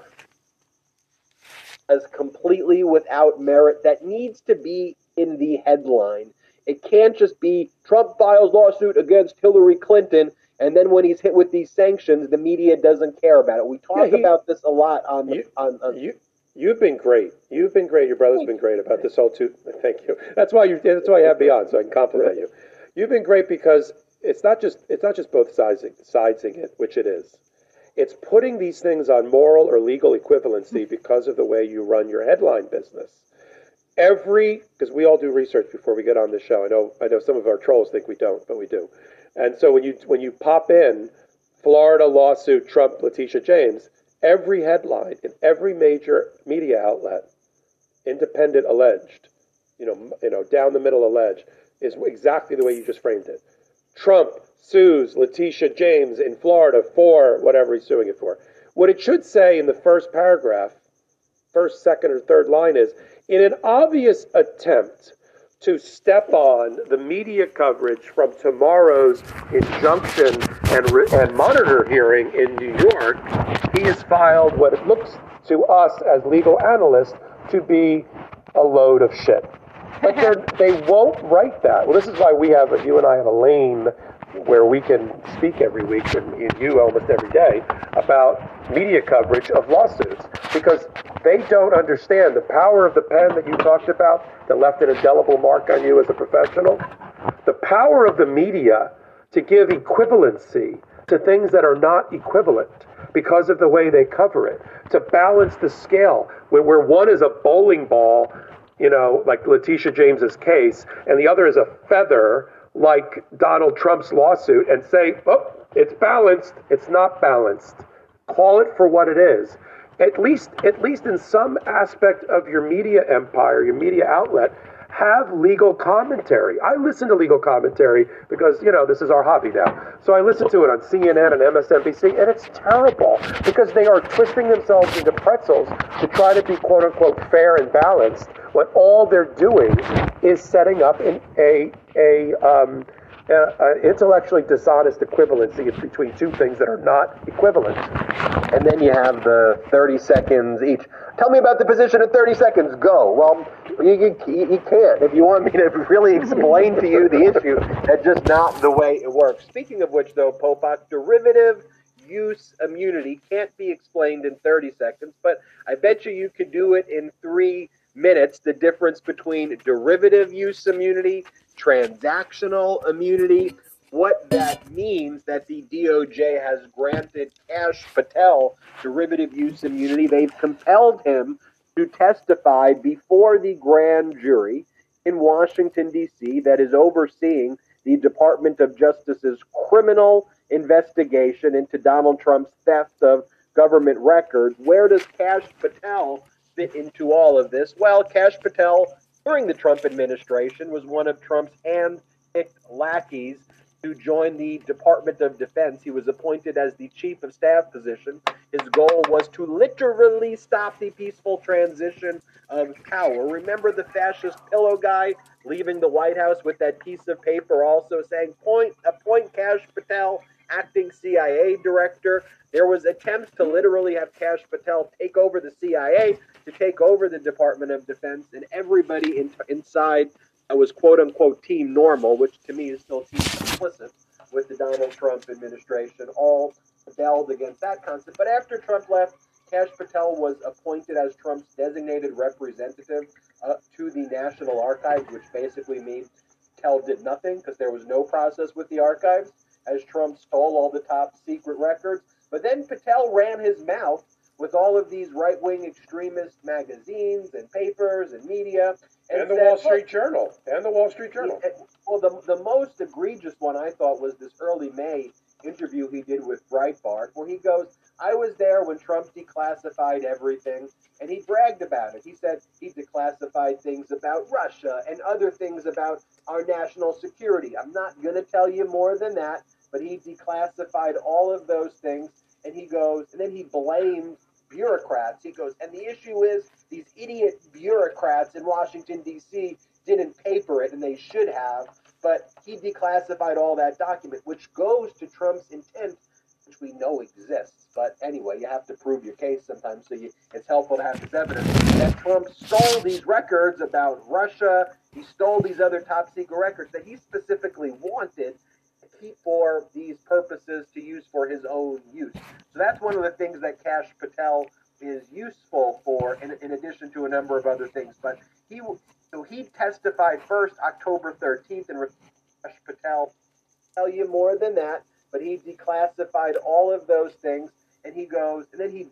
as completely without merit. That needs to be in the headline. It can't just be Trump files lawsuit against Hillary Clinton, and then when he's hit with these sanctions, the media doesn't care about it. We talk yeah, he, about this a lot on the, you, on, on you, You've been great. You've been great. Your brother's been great about this whole too. Thank you. That's why you. That's why I have Beyond, so I can compliment you. You've been great because it's not just it's not just both sides sidesing it, which it is. It's putting these things on moral or legal equivalency because of the way you run your headline business. Every because we all do research before we get on the show. I know I know some of our trolls think we don't, but we do. And so when you when you pop in Florida lawsuit Trump Letitia James, every headline in every major media outlet, independent alleged, you know, you know, down the middle alleged, is exactly the way you just framed it. Trump sues Letitia James in Florida for whatever he's suing it for. What it should say in the first paragraph, first, second, or third line is in an obvious attempt to step on the media coverage from tomorrow's injunction and, and monitor hearing in New York, he has filed what it looks to us as legal analysts to be a load of shit. But they won't write that. Well, this is why we have, you and I have a lane where we can speak every week, and, you almost every day, about media coverage of lawsuits because they don't understand the power of the pen that you talked about that left an indelible mark on you as a professional. The power of the media to give equivalency to things that are not equivalent because of the way they cover it, to balance the scale where, where one is a bowling ball, you know, like Letitia James's case, and the other is a feather like Donald Trump's lawsuit and say, oh, it's balanced, it's not balanced. Call it for what it is. At least, at least in some aspect of your media empire, your media outlet, have legal commentary. I listen to legal commentary because, you know, this is our hobby now. So I listen to it on CNN and MSNBC, and it's terrible because they are twisting themselves into pretzels to try to be quote unquote fair and balanced when all they're doing is setting up an, a, a, um, a uh, intellectually dishonest equivalency between two things that are not equivalent. And then you have the 30 seconds each. Tell me about the position in 30 seconds. Go. Well, you, you, you can't. If you want me to really explain to you the issue, that's just not the way it works. Speaking of which, though, Popok, uh, derivative use immunity can't be explained in 30 seconds, but I bet you you could do it in three minutes. The difference between derivative use immunity, transactional immunity, what that means that the DOJ has granted Kash Patel derivative use immunity. They've compelled him to testify before the grand jury in Washington, D.C., that is overseeing the Department of Justice's criminal investigation into Donald Trump's theft of government records. Where does Kash Patel fit into all of this? Well, Kash Patel, during the Trump administration, was one of Trump's hand picked lackeys to join the Department of Defense. He was appointed as the chief of staff position. His goal was to literally stop the peaceful transition of power. Remember the fascist pillow guy leaving the White House with that piece of paper also saying, point, appoint Kash Patel, acting CIA director. There was attempts to literally have Kash Patel take over the CIA, to take over the Department of Defense, and everybody in, inside was quote unquote team normal, which to me is still team complicit with the Donald Trump administration, all rebelled against that concept. But after Trump left, Kash Patel was appointed as Trump's designated representative uh, to the National Archives, which basically means Patel did nothing because there was no process with the archives, as Trump stole all the top secret records. But then Patel ran his mouth with all of these right wing extremist magazines and papers and media. And, And, the said, Wall Street Journal. And the Wall Street Journal. Well, the, the most egregious one I thought was this early May interview he did with Breitbart, where he goes, I was there when Trump declassified everything, and he bragged about it. He said he declassified things about Russia and other things about our national security. I'm not going to tell you more than that, but he declassified all of those things, and he goes, and then he blamed bureaucrats. He goes, and the issue is these idiot bureaucrats in Washington, D.C. didn't paper it, and they should have, but he declassified all that document, which goes to Trump's intent, which we know exists. But anyway, you have to prove your case sometimes, so you, it's helpful to have this evidence that Trump stole these records about Russia. He stole these other top secret records that he specifically wanted to keep for these purposes to use for his own use. So that's one of the things that Kash Patel is useful for, in, in addition to a number of other things. But he so he testified first October 13th, and Kash Patel tell you more than that. But he declassified all of those things, and he goes, and then he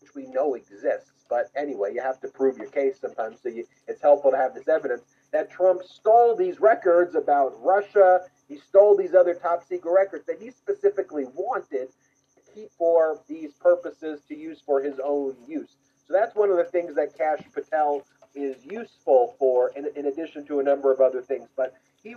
which we know exists. But anyway, you have to prove your case sometimes, so you, it's helpful to have this evidence that Trump stole these records about Russia. He stole these other top secret records that he specifically wanted keep for these purposes to use for his own use. So that's one of the things that Kash Patel is useful for, in, in addition to a number of other things. But he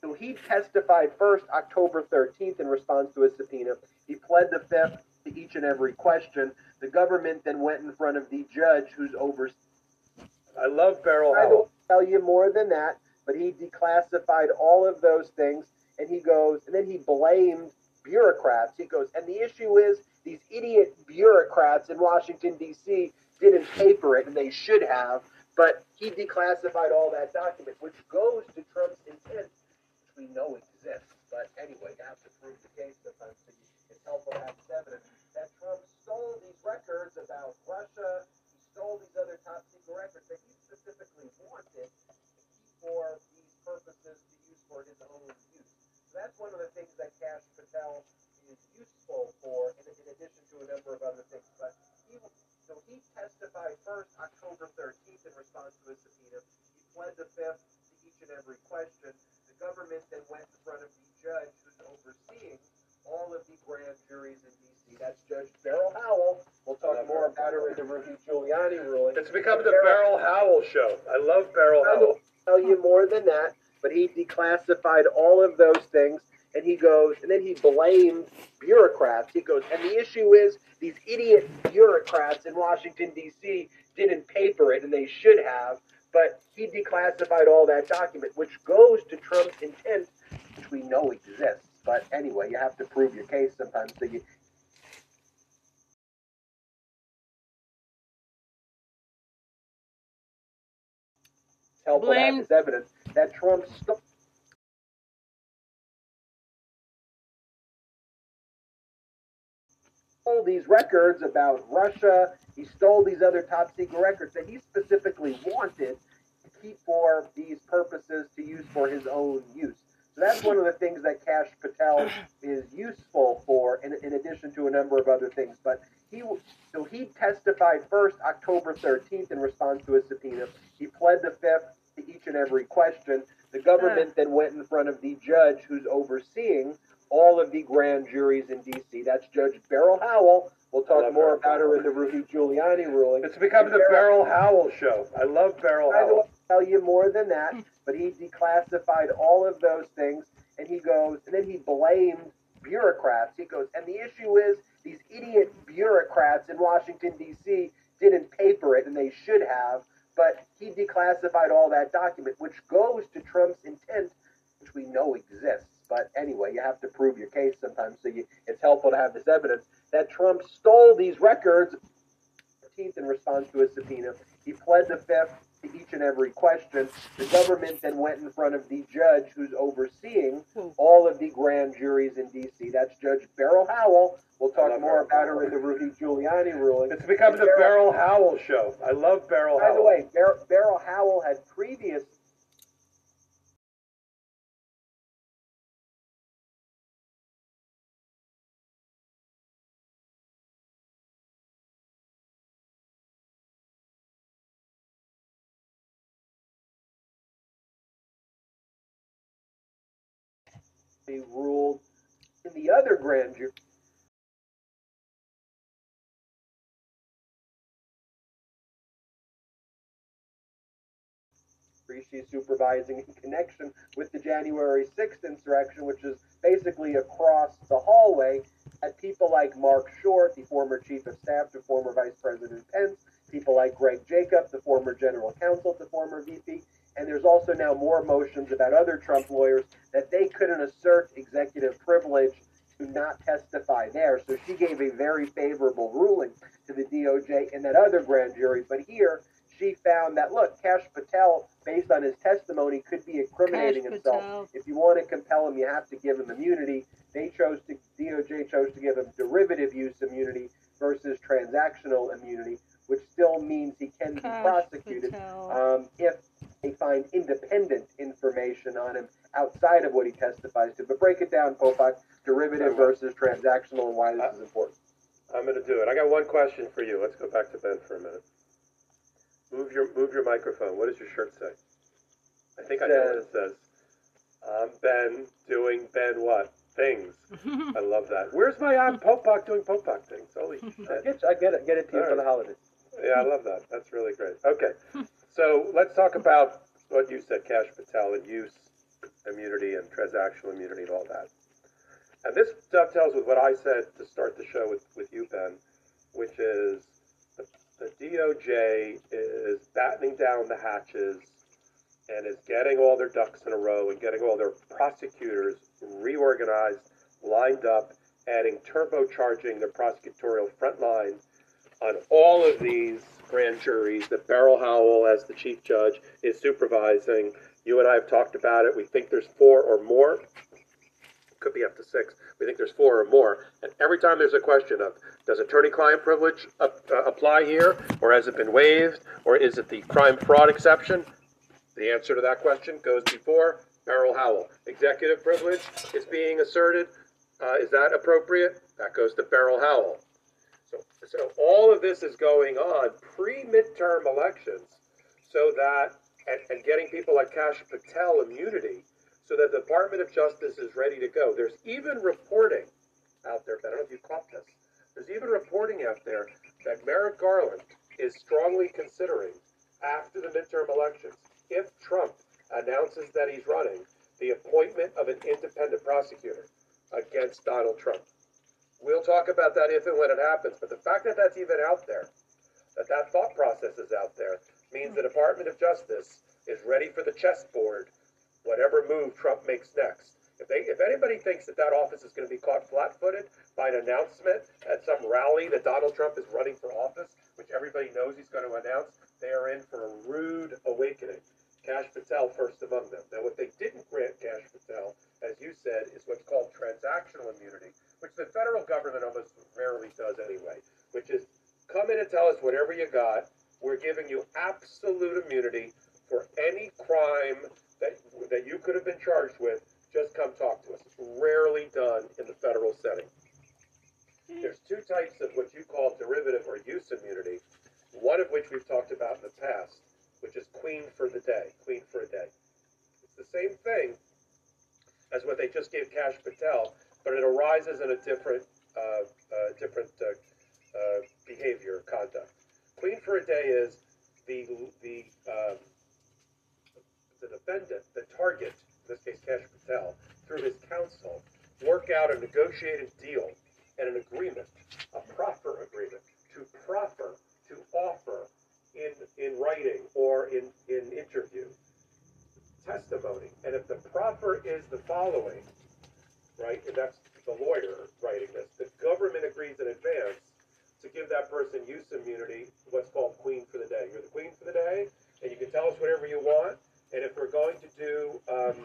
so he testified first October 13th in response to a subpoena. He pled the fifth to each and every question. The government then went in front of the judge who's over. I love Beryl I don't tell you more than that, but he declassified all of those things, and he goes, and then he blamed bureaucrats. He goes, and the issue is these idiot bureaucrats in Washington D.C. didn't paper it, and they should have. But he declassified all that document, which goes to Trump's intent, which we know exists. But anyway, you have to prove the case sometimes. So helpful to have this evidence that Trump stole these records about Russia. He stole these other top secret records that he specifically wanted for these purposes to use for his own. So that's one of the things that Kash Patel is useful for, in, in addition to a number of other things. But he, so he testified first October 13th in response to a subpoena. He pled the fifth to each and every question. The government then went in front of the judge who's overseeing all of the grand juries in D.C. That's Judge Beryl Howell. We'll talk more about her in the Rudy Giuliani ruling. It's become the Beryl Howell show. I love Beryl Howell. I will tell you more than that, but he declassified all of those things. And he goes, and then he blames bureaucrats. He goes, and the issue is these idiot bureaucrats in Washington, D.C. didn't paper it, and they should have. But he declassified all that document, which goes to Trump's intent, which we know exists. But anyway, you have to prove your case sometimes. So you, helpful to have this evidence that Trump stole. stole these records about Russia. He stole these other top secret records that he specifically wanted to keep for these purposes to use for his own use. So that's one of the things that Kash Patel is useful for, in, in addition to a number of other things. But he so he testified first October 13th in response to a subpoena. He pled the fifth to each and every question. The government then went in front of the judge who's overseeing all of the grand juries in D.C. That's Judge Beryl Howell. We'll talk more her. about her in the Rudy Giuliani ruling. It's become the Beryl Howell show. I love Beryl I Howell. will tell you more than that, but he declassified all of those things, and he goes, and then he blamed bureaucrats. He goes, and the issue is these idiot bureaucrats in Washington D.C. didn't paper it, and they should have. But he declassified all that document, which goes to Trump's intent, which we know exists. But anyway, you have to prove your case sometimes, so you, it's helpful to have this evidence that Trump stole these records 13th in response to a subpoena. He pled the fifth to each and every question. The government then went in front of the judge who's overseeing all of the grand juries in D.C. That's Judge Beryl Howell. We'll talk more her. about her in the Rudy Giuliani ruling. It's become the Beryl Howell show. I love Beryl By Howell. the way, Ber- Beryl Howell had previous ruled in the other grand jury. She's supervising in connection with the January 6th insurrection, which is basically across the hallway at people like Marc Short, the former chief of staff to former Vice President Pence, people like Greg Jacob, the former general counsel to former VP, and there's also now more motions about other Trump lawyers that they couldn't assert executive privilege to not testify there. So she gave a very favorable ruling to the DOJ in that other grand jury. But here, she found that look, Kash Patel, based on his testimony, could be incriminating Kash himself. Patel. If you want to compel him, you have to give him immunity. They chose to DOJ chose to give him derivative use immunity versus transactional immunity, which still means he can be prosecuted um, if they find independent information on him outside of what he testifies to. But break it down, Popok, derivative versus transactional, and why this is important. I'm going to do it. I got one question for you. Let's go back to Ben for a minute. Move your move your microphone. What does your shirt say? I think I know what it says. I'm Ben doing Ben what things. I love that. Where's my I'm Popok doing Popok things? Holy I shit! get, I get it. Get it to you All for the holidays. Yeah, I love that. That's really great. Okay, so let's talk about what you said, Kash Patel, and use immunity and transactional immunity and all that. And this dovetails with what I said to start the show with, with you, Ben, which is the, the DOJ is battening down the hatches and is getting all their ducks in a row and getting all their prosecutors reorganized, lined up, adding turbocharging their prosecutorial front line on all of these grand juries that Beryl Howell, as the chief judge, is supervising. You and I have talked about it. We think there's four or more. Could be up to six. We think there's four or more. And every time there's a question of does attorney-client privilege uh, uh, apply here, or has it been waived, or is it the crime fraud exception? The answer to that question goes before Beryl Howell. Executive privilege is being asserted. Uh, is that appropriate? That goes to Beryl Howell. So, so all of this is going on pre-midterm elections, so that and, and getting people like Kash Patel immunity, so that the Department of Justice is ready to go. There's even reporting out there. I don't know if you caught this. There's even reporting out there that Merrick Garland is strongly considering after the midterm elections, if Trump announces that he's running the appointment of an independent prosecutor against Donald Trump. We'll talk about that if and when it happens, but the fact that that's even out there, that that thought process is out there, means the Department of Justice is ready for the chessboard, whatever move Trump makes next. If they, if anybody thinks that that office is going to be caught flat-footed by an announcement at some rally that Donald Trump is running for office, which everybody knows he's going to announce, they are in for a rude awakening. Kash Patel first among them. Now, what they didn't grant Kash Patel, as you said, is what's called transactional immunity, which the federal government almost rarely does anyway, which is come in and tell us whatever you got. We're giving you absolute immunity for any crime that that you could have been charged with. Just come talk to us. It's rarely done in the federal setting. There's two types of what you call derivative or use immunity, one of which we've talked about in the past, which is queen for the day, queen for a day. It's the same thing as what they just gave Kash Patel, but it arises in a different, uh, uh, different uh, uh, behavior, conduct. Queen for a day is the the um, the defendant, the target, in this case Kash Patel, through his counsel, work out a negotiated deal and an agreement, a proffer agreement, to proffer, to offer in in writing or in in interview testimony. And if the proffer is the following, right, and that's the lawyer writing this, the government agrees in advance to give that person use immunity, what's called queen for the day. You're the queen for the day, and you can tell us whatever you want. And if we're going to do um,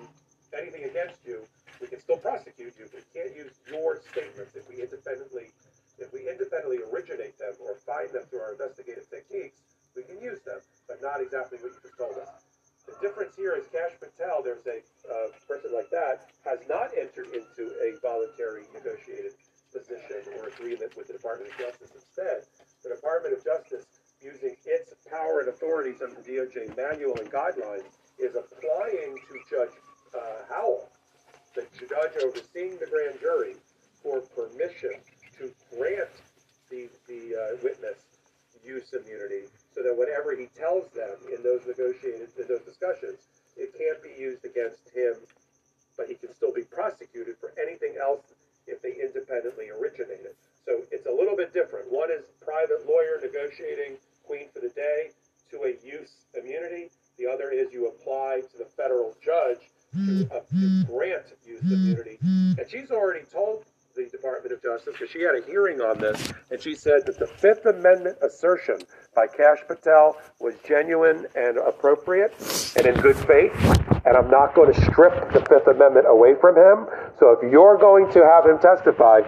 anything against you, we can still prosecute you, but we can't use your statements if we independently if we independently originate them or find them through our investigative techniques, we can use them, but not exactly what you just told us. The difference here is Kash Patel, there's a uh, person like that, has not entered into a voluntary negotiated position or agreement with the Department of Justice. Instead, the Department of Justice, using its power and authorities under the DOJ manual and guidelines, is applying to Judge uh, Howell, the judge overseeing the grand jury, for permission to grant the, the uh, witness use immunity so that whatever he tells them in those negotiated in those discussions, it can't be used against him, but he can still be prosecuted for anything else if they independently originate it. So it's a little bit different. One is private lawyer negotiating queen for the day to a use immunity. The other is you apply to the federal judge to, uh, to grant use immunity. And she's already told the Department of Justice because she had a hearing on this, and she said that the Fifth Amendment assertion by Kash Patel was genuine and appropriate and in good faith. And I'm not going to strip the Fifth Amendment away from him. So if you're going to have him testify,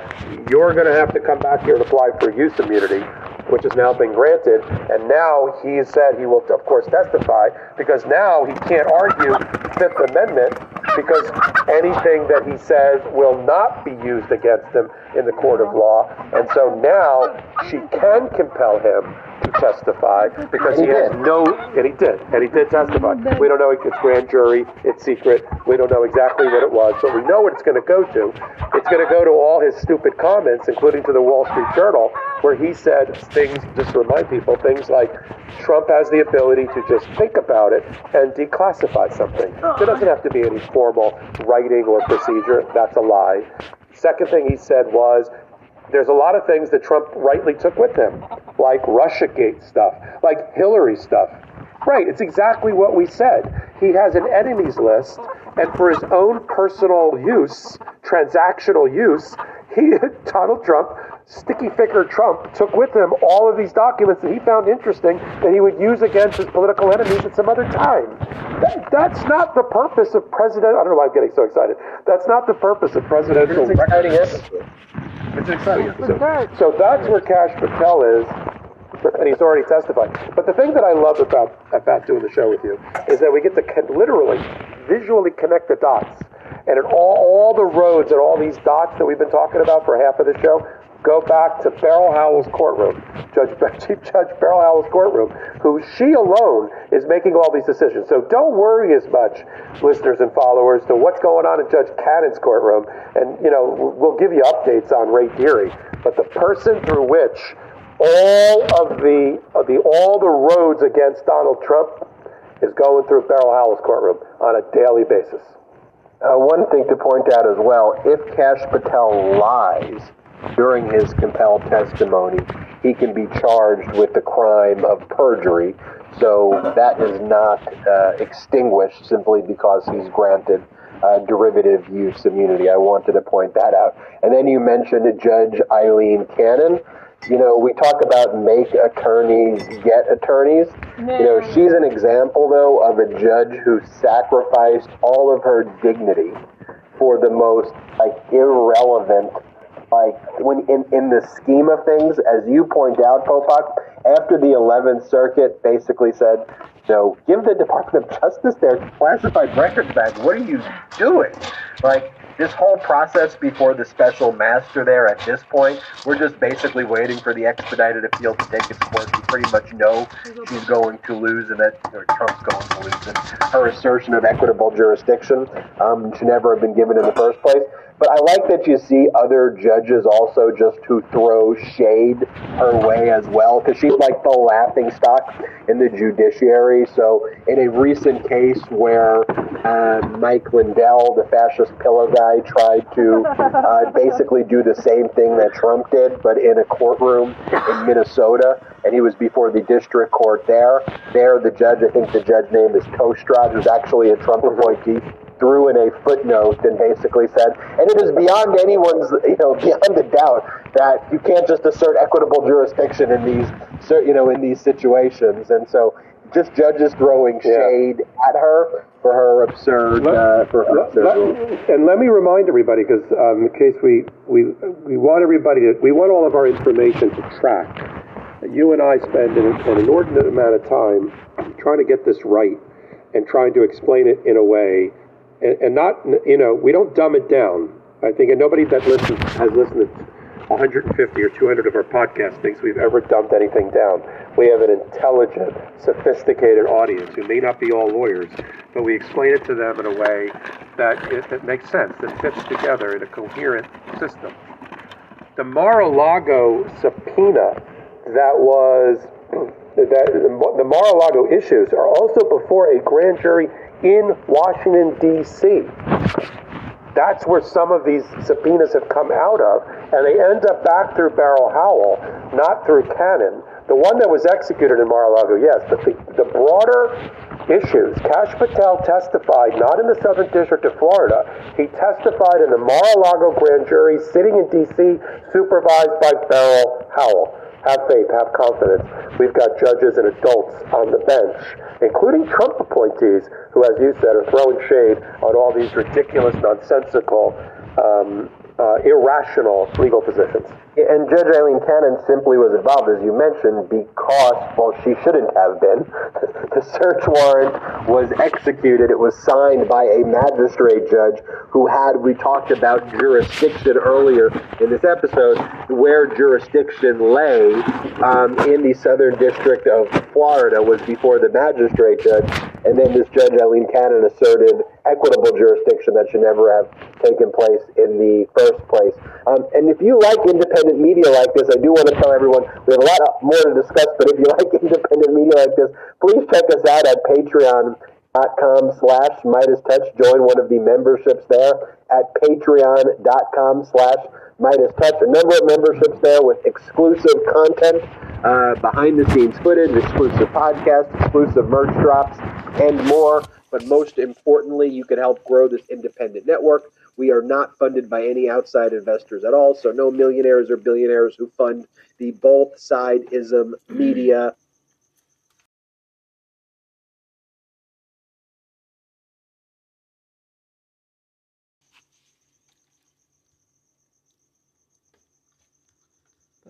you're going to have to come back here and apply for use immunity, which has now been granted. And now he said he will, of course, testify because now he can't argue Fifth Amendment because anything that he says will not be used against him in the court of law. And so now she can compel him testify because he has no, and he did, and he did testify. We don't know, it's grand jury, it's secret, we don't know exactly what it was, but we know what it's going to go to. It's going to go to all his stupid comments, including to the Wall Street Journal, where he said things, just to remind people, things like Trump has the ability to just think about it and declassify something. There doesn't have to be any formal writing or procedure. That's a lie. Second thing he said was there's a lot of things that Trump rightly took with him, like Russiagate stuff, like Hillary stuff. Right, it's exactly what we said. He has an enemies list, and for his own personal use, transactional use, he, Donald Trump, sticky finger Trump, took with him all of these documents that he found interesting that he would use against his political enemies at some other time. That, that's not the purpose of president. I don't know why I'm getting so excited. That's not the purpose of presidential It's exciting episode. It's an exciting episode. So that's where Kash Patel is, and he's already testified. But the thing that I love about about doing the show with you is that we get to con- literally, visually connect the dots, and in all all the roads and all these dots that we've been talking about for half of the show. Go back to Beryl Howell's courtroom, Judge Chief Judge Beryl Howell's courtroom, who she alone is making all these decisions. So don't worry as much, listeners and followers, to what's going on in Judge Cannon's courtroom. And you know, we'll give you updates on Ray Dearie, but the person through which all of the of the all the roads against Donald Trump is going through Beryl Howell's courtroom on a daily basis. Uh, one thing to point out as well if Kash Patel lies during his compelled testimony, he can be charged with the crime of perjury. So that is not uh, extinguished simply because he's granted uh, derivative use immunity. I wanted to point that out. And then you mentioned Judge Aileen Cannon. You know, we talk about make attorneys get attorneys. You know, she's an example, though, of a judge who sacrificed all of her dignity for the most, like, irrelevant like when in, in the scheme of things, as you point out, Popok, after the 11th Circuit basically said, "No, give the Department of Justice their classified records back. What are you doing?" Like this whole process before the special master there at this point, we're just basically waiting for the expedited appeal to take its course. We pretty much know she's going to lose and that Trump's going to lose. And her assertion of equitable jurisdiction um, should never have been given in the first place. But I like that you see other judges also just who throw shade her way as well, because she's like the laughing stock in the judiciary. So, in a recent case where uh, Mike Lindell, the fascist pillow guy, tried to uh, basically do the same thing that Trump did, but in a courtroom in Minnesota, and he was before the district court there. There, the judge, I think the judge name is Tostrud, who's actually a Trump appointee threw in a footnote and basically said, and it is beyond anyone's, you know, beyond a doubt that you can't just assert equitable jurisdiction in these, you know, in these situations. And so, just judges throwing shade yeah. at her for her absurd, let, uh, for her absurd let, And let me remind everybody, because um, in the case we, we we want everybody to, we want all of our information to track. You and I spend an, an inordinate amount of time trying to get this right and trying to explain it in a way and, and not, you know, we don't dumb it down. I think, and nobody that listens has listened to 150 or 200 of our podcasts thinks we've ever dumbed anything down. We have an intelligent, sophisticated audience who may not be all lawyers, but we explain it to them in a way that it, makes sense, that fits together in a coherent system. The Mar-a-Lago subpoena that was that the Mar-a-Lago issues are also before a grand jury in Washington, D.C. That's where some of these subpoenas have come out of, and they end up back through Beryl Howell, not through Cannon. The one that was executed in Mar-a-Lago, yes, but the, the broader issues. Kash Patel testified not in the Southern District of Florida. He testified in the Mar-a-Lago grand jury sitting in D.C., supervised by Beryl Howell. Have faith, have confidence. We've got judges and adults on the bench, including Trump appointees, who, as you said, are throwing shade on all these ridiculous, nonsensical, um, uh, irrational legal positions. And Judge Aileen Cannon simply was involved, as you mentioned, because, well, she shouldn't have been. the search warrant was executed. It was signed by a magistrate judge who had, we talked about jurisdiction earlier in this episode, where jurisdiction lay um, in the Southern District of Florida was before the magistrate judge. And then this Judge Aileen Cannon asserted equitable jurisdiction that should never have taken place in the first place. Um, and if you like independent media like this, I do want to tell everyone we have a lot more to discuss. But if you like independent media like this, please check us out at Patreon.com slash Midas Touch. Join one of the memberships there at Patreon.com slash Midas Touch. A number of memberships there with exclusive content, uh, behind the scenes footage, exclusive podcasts, exclusive merch drops, and more. But most importantly, you can help grow this independent network we are not funded by any outside investors at all, so no millionaires or billionaires who fund the both sideism media.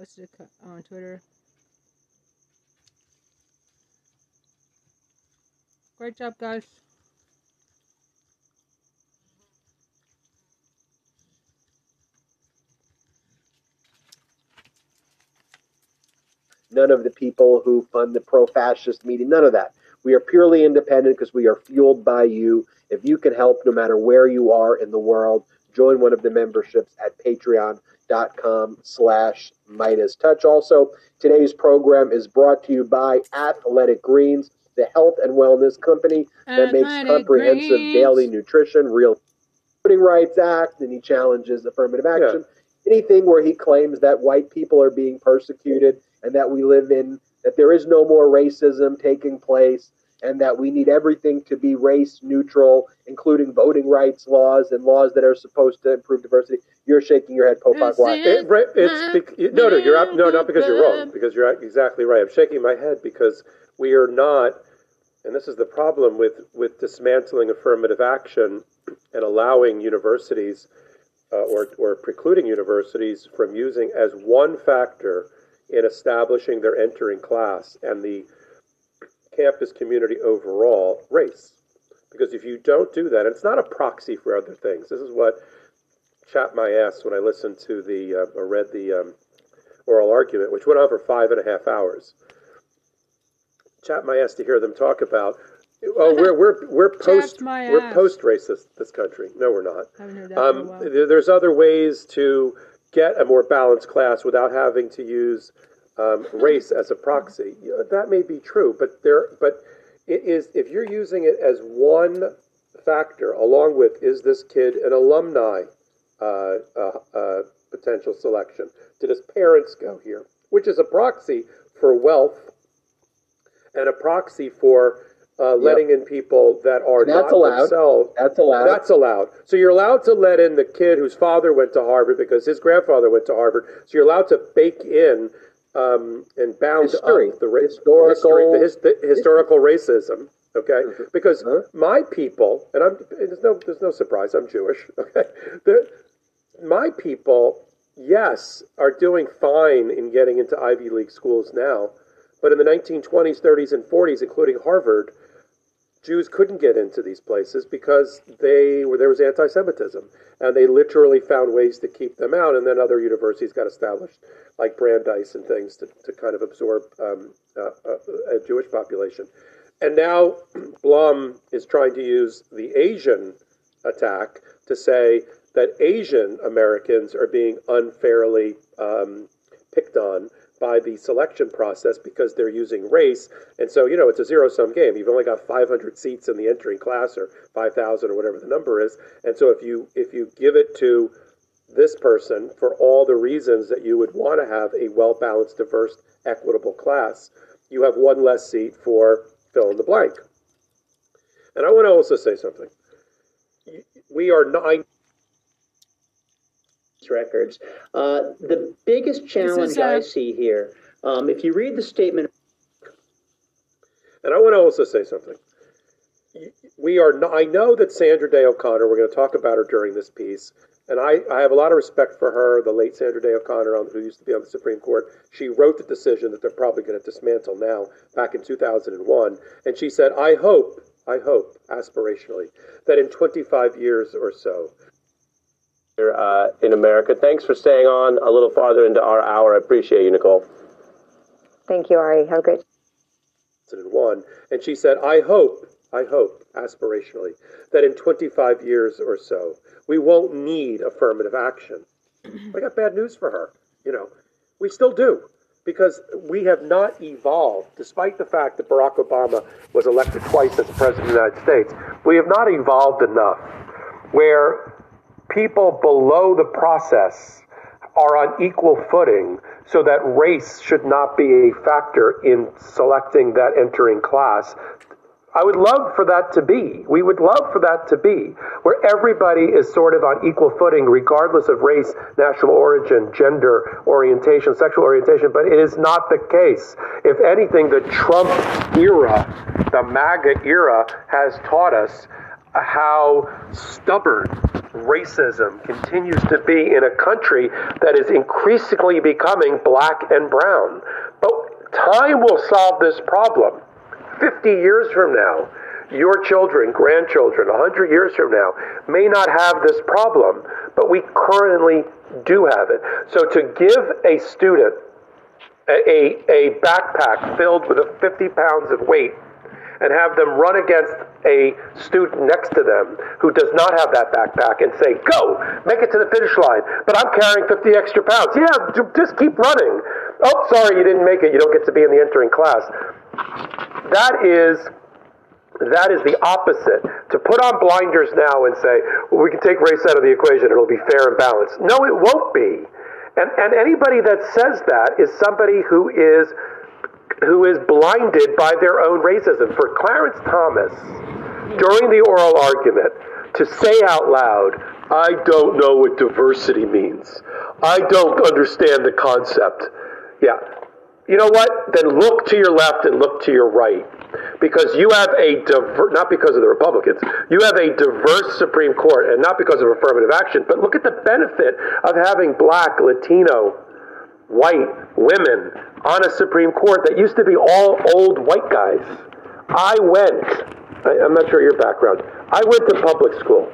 Posted on Twitter. Great job, guys. none of the people who fund the pro fascist media, none of that. We are purely independent because we are fueled by you. If you can help, no matter where you are in the world, join one of the memberships at patreon.com slash Midas Touch. Also, today's program is brought to you by Athletic Greens. the health and wellness company that makes comprehensive Greens. daily nutrition, real voting rights act, and he challenges affirmative action. Anything where he claims that white people are being persecuted and that we live in that there is no more racism taking place and that we need everything to be race neutral, including voting rights laws and laws that are supposed to improve diversity. You're shaking your head, Popok. Why? It, right, it's bec- no, no, you're up, no, not because you're wrong, because you're exactly right. I'm shaking my head because we are not, and this is the problem with with dismantling affirmative action and allowing universities uh, or or precluding universities from using as one factor in establishing their entering class and the campus community overall race. Because if you don't do that, and it's not a proxy for other things. This is what chapped my ass when I listened to the uh, or read the um, oral argument, which went on for five and a half hours. Chapped my ass to hear them talk about. Oh, we're we're we're post we're post racist this country. No, we're not. Haven't heard that Um, there's other ways to get a more balanced class without having to use um, race as a proxy. That may be true, but there, but it is if you're using it as one factor, along with is this kid an alumni uh, uh, uh, potential selection? Did his parents go here? Which is a proxy for wealth and a proxy for uh, letting in people that are And that's not allowed. themselves. That's allowed. That's allowed. So you're allowed to let in the kid whose father went to Harvard because his grandfather went to Harvard. So you're allowed to bake in um, and bound History. up the ra- Historical- history, the, his, the historical racism. Okay, because Uh-huh. my people, and I'm there's no there's no surprise. I'm Jewish. Okay, the, my people, yes, are doing fine in getting into Ivy League schools now, but in the 1920s, 30s, and 40s, including Harvard, Jews couldn't get into these places because they were there was anti-Semitism, and they literally found ways to keep them out. And then other universities got established, like Brandeis and things, to, to kind of absorb um, uh, uh, a Jewish population. And now Blum is trying to use the Asian attack to say that Asian Americans are being unfairly um, picked on by the selection process because they're using race. And so, you know, it's a zero sum game. You've only got 500 seats in the entering class or 5,000 or whatever the number is. And so if you if you give it to this person for all the reasons that you would want to have a well balanced, diverse, equitable class, you have one less seat for fill in the blank. And I want to also say something. We are nine. Records. Uh, the biggest challenge uh, I see here, um, if you read the statement And I want to also say something. We are. Not, I know that Sandra Day O'Connor. We're going to talk about her during this piece, and I, I have a lot of respect for her. The late Sandra Day O'Connor, on, who used to be on the Supreme Court, she wrote the decision that they're probably going to dismantle now. Back in 2001, and she said, "I hope, I hope, aspirationally, that in 25 years or so, uh, in America. Thanks for staying on a little farther into our hour. I appreciate you, Nicole. Thank you, Ari. Have a great one. and she said, I hope, I hope, aspirationally, that in 25 years or so, we won't need affirmative action. I got bad news for her. You know, we still do, because we have not evolved, despite the fact that Barack Obama was elected twice as the president of the United States, we have not evolved enough where people below the process are on equal footing so that race should not be a factor in selecting that entering class. I would love for that to be. We would love for that to be where everybody is sort of on equal footing, regardless of race, national origin, gender orientation, sexual orientation, but it is not the case. If anything, the Trump era, the MAGA era, has taught us how stubborn racism continues to be in a country that is increasingly becoming black and brown. But time will solve this problem. 50 years from now, your children, grandchildren, 100 years from now, may not have this problem, but we currently do have it. So to give a student a, a backpack filled with 50 pounds of weight and have them run against a student next to them who does not have that backpack and say, Go, make it to the finish line. But I'm carrying 50 extra pounds. Yeah, just keep running. Oh, sorry, you didn't make it. You don't get to be in the entering class. that is that is the opposite. To put on blinders now and say, well, we can take race out of the equation, it'll be fair and balanced. No, it won't be. And, and anybody that says that is somebody who is who is blinded by their own racism. For Clarence Thomas, during the oral argument, to say out loud, I don't know what diversity means. I don't understand the concept. Yeah. You know what? Then look to your left and look to your right. Because you have a not because of the Republicans, you have a diverse Supreme Court, and not because of affirmative action, but look at the benefit of having black, Latino, white women on a Supreme Court that used to be all old white guys. I went, I, I'm not sure your background, I went to public school.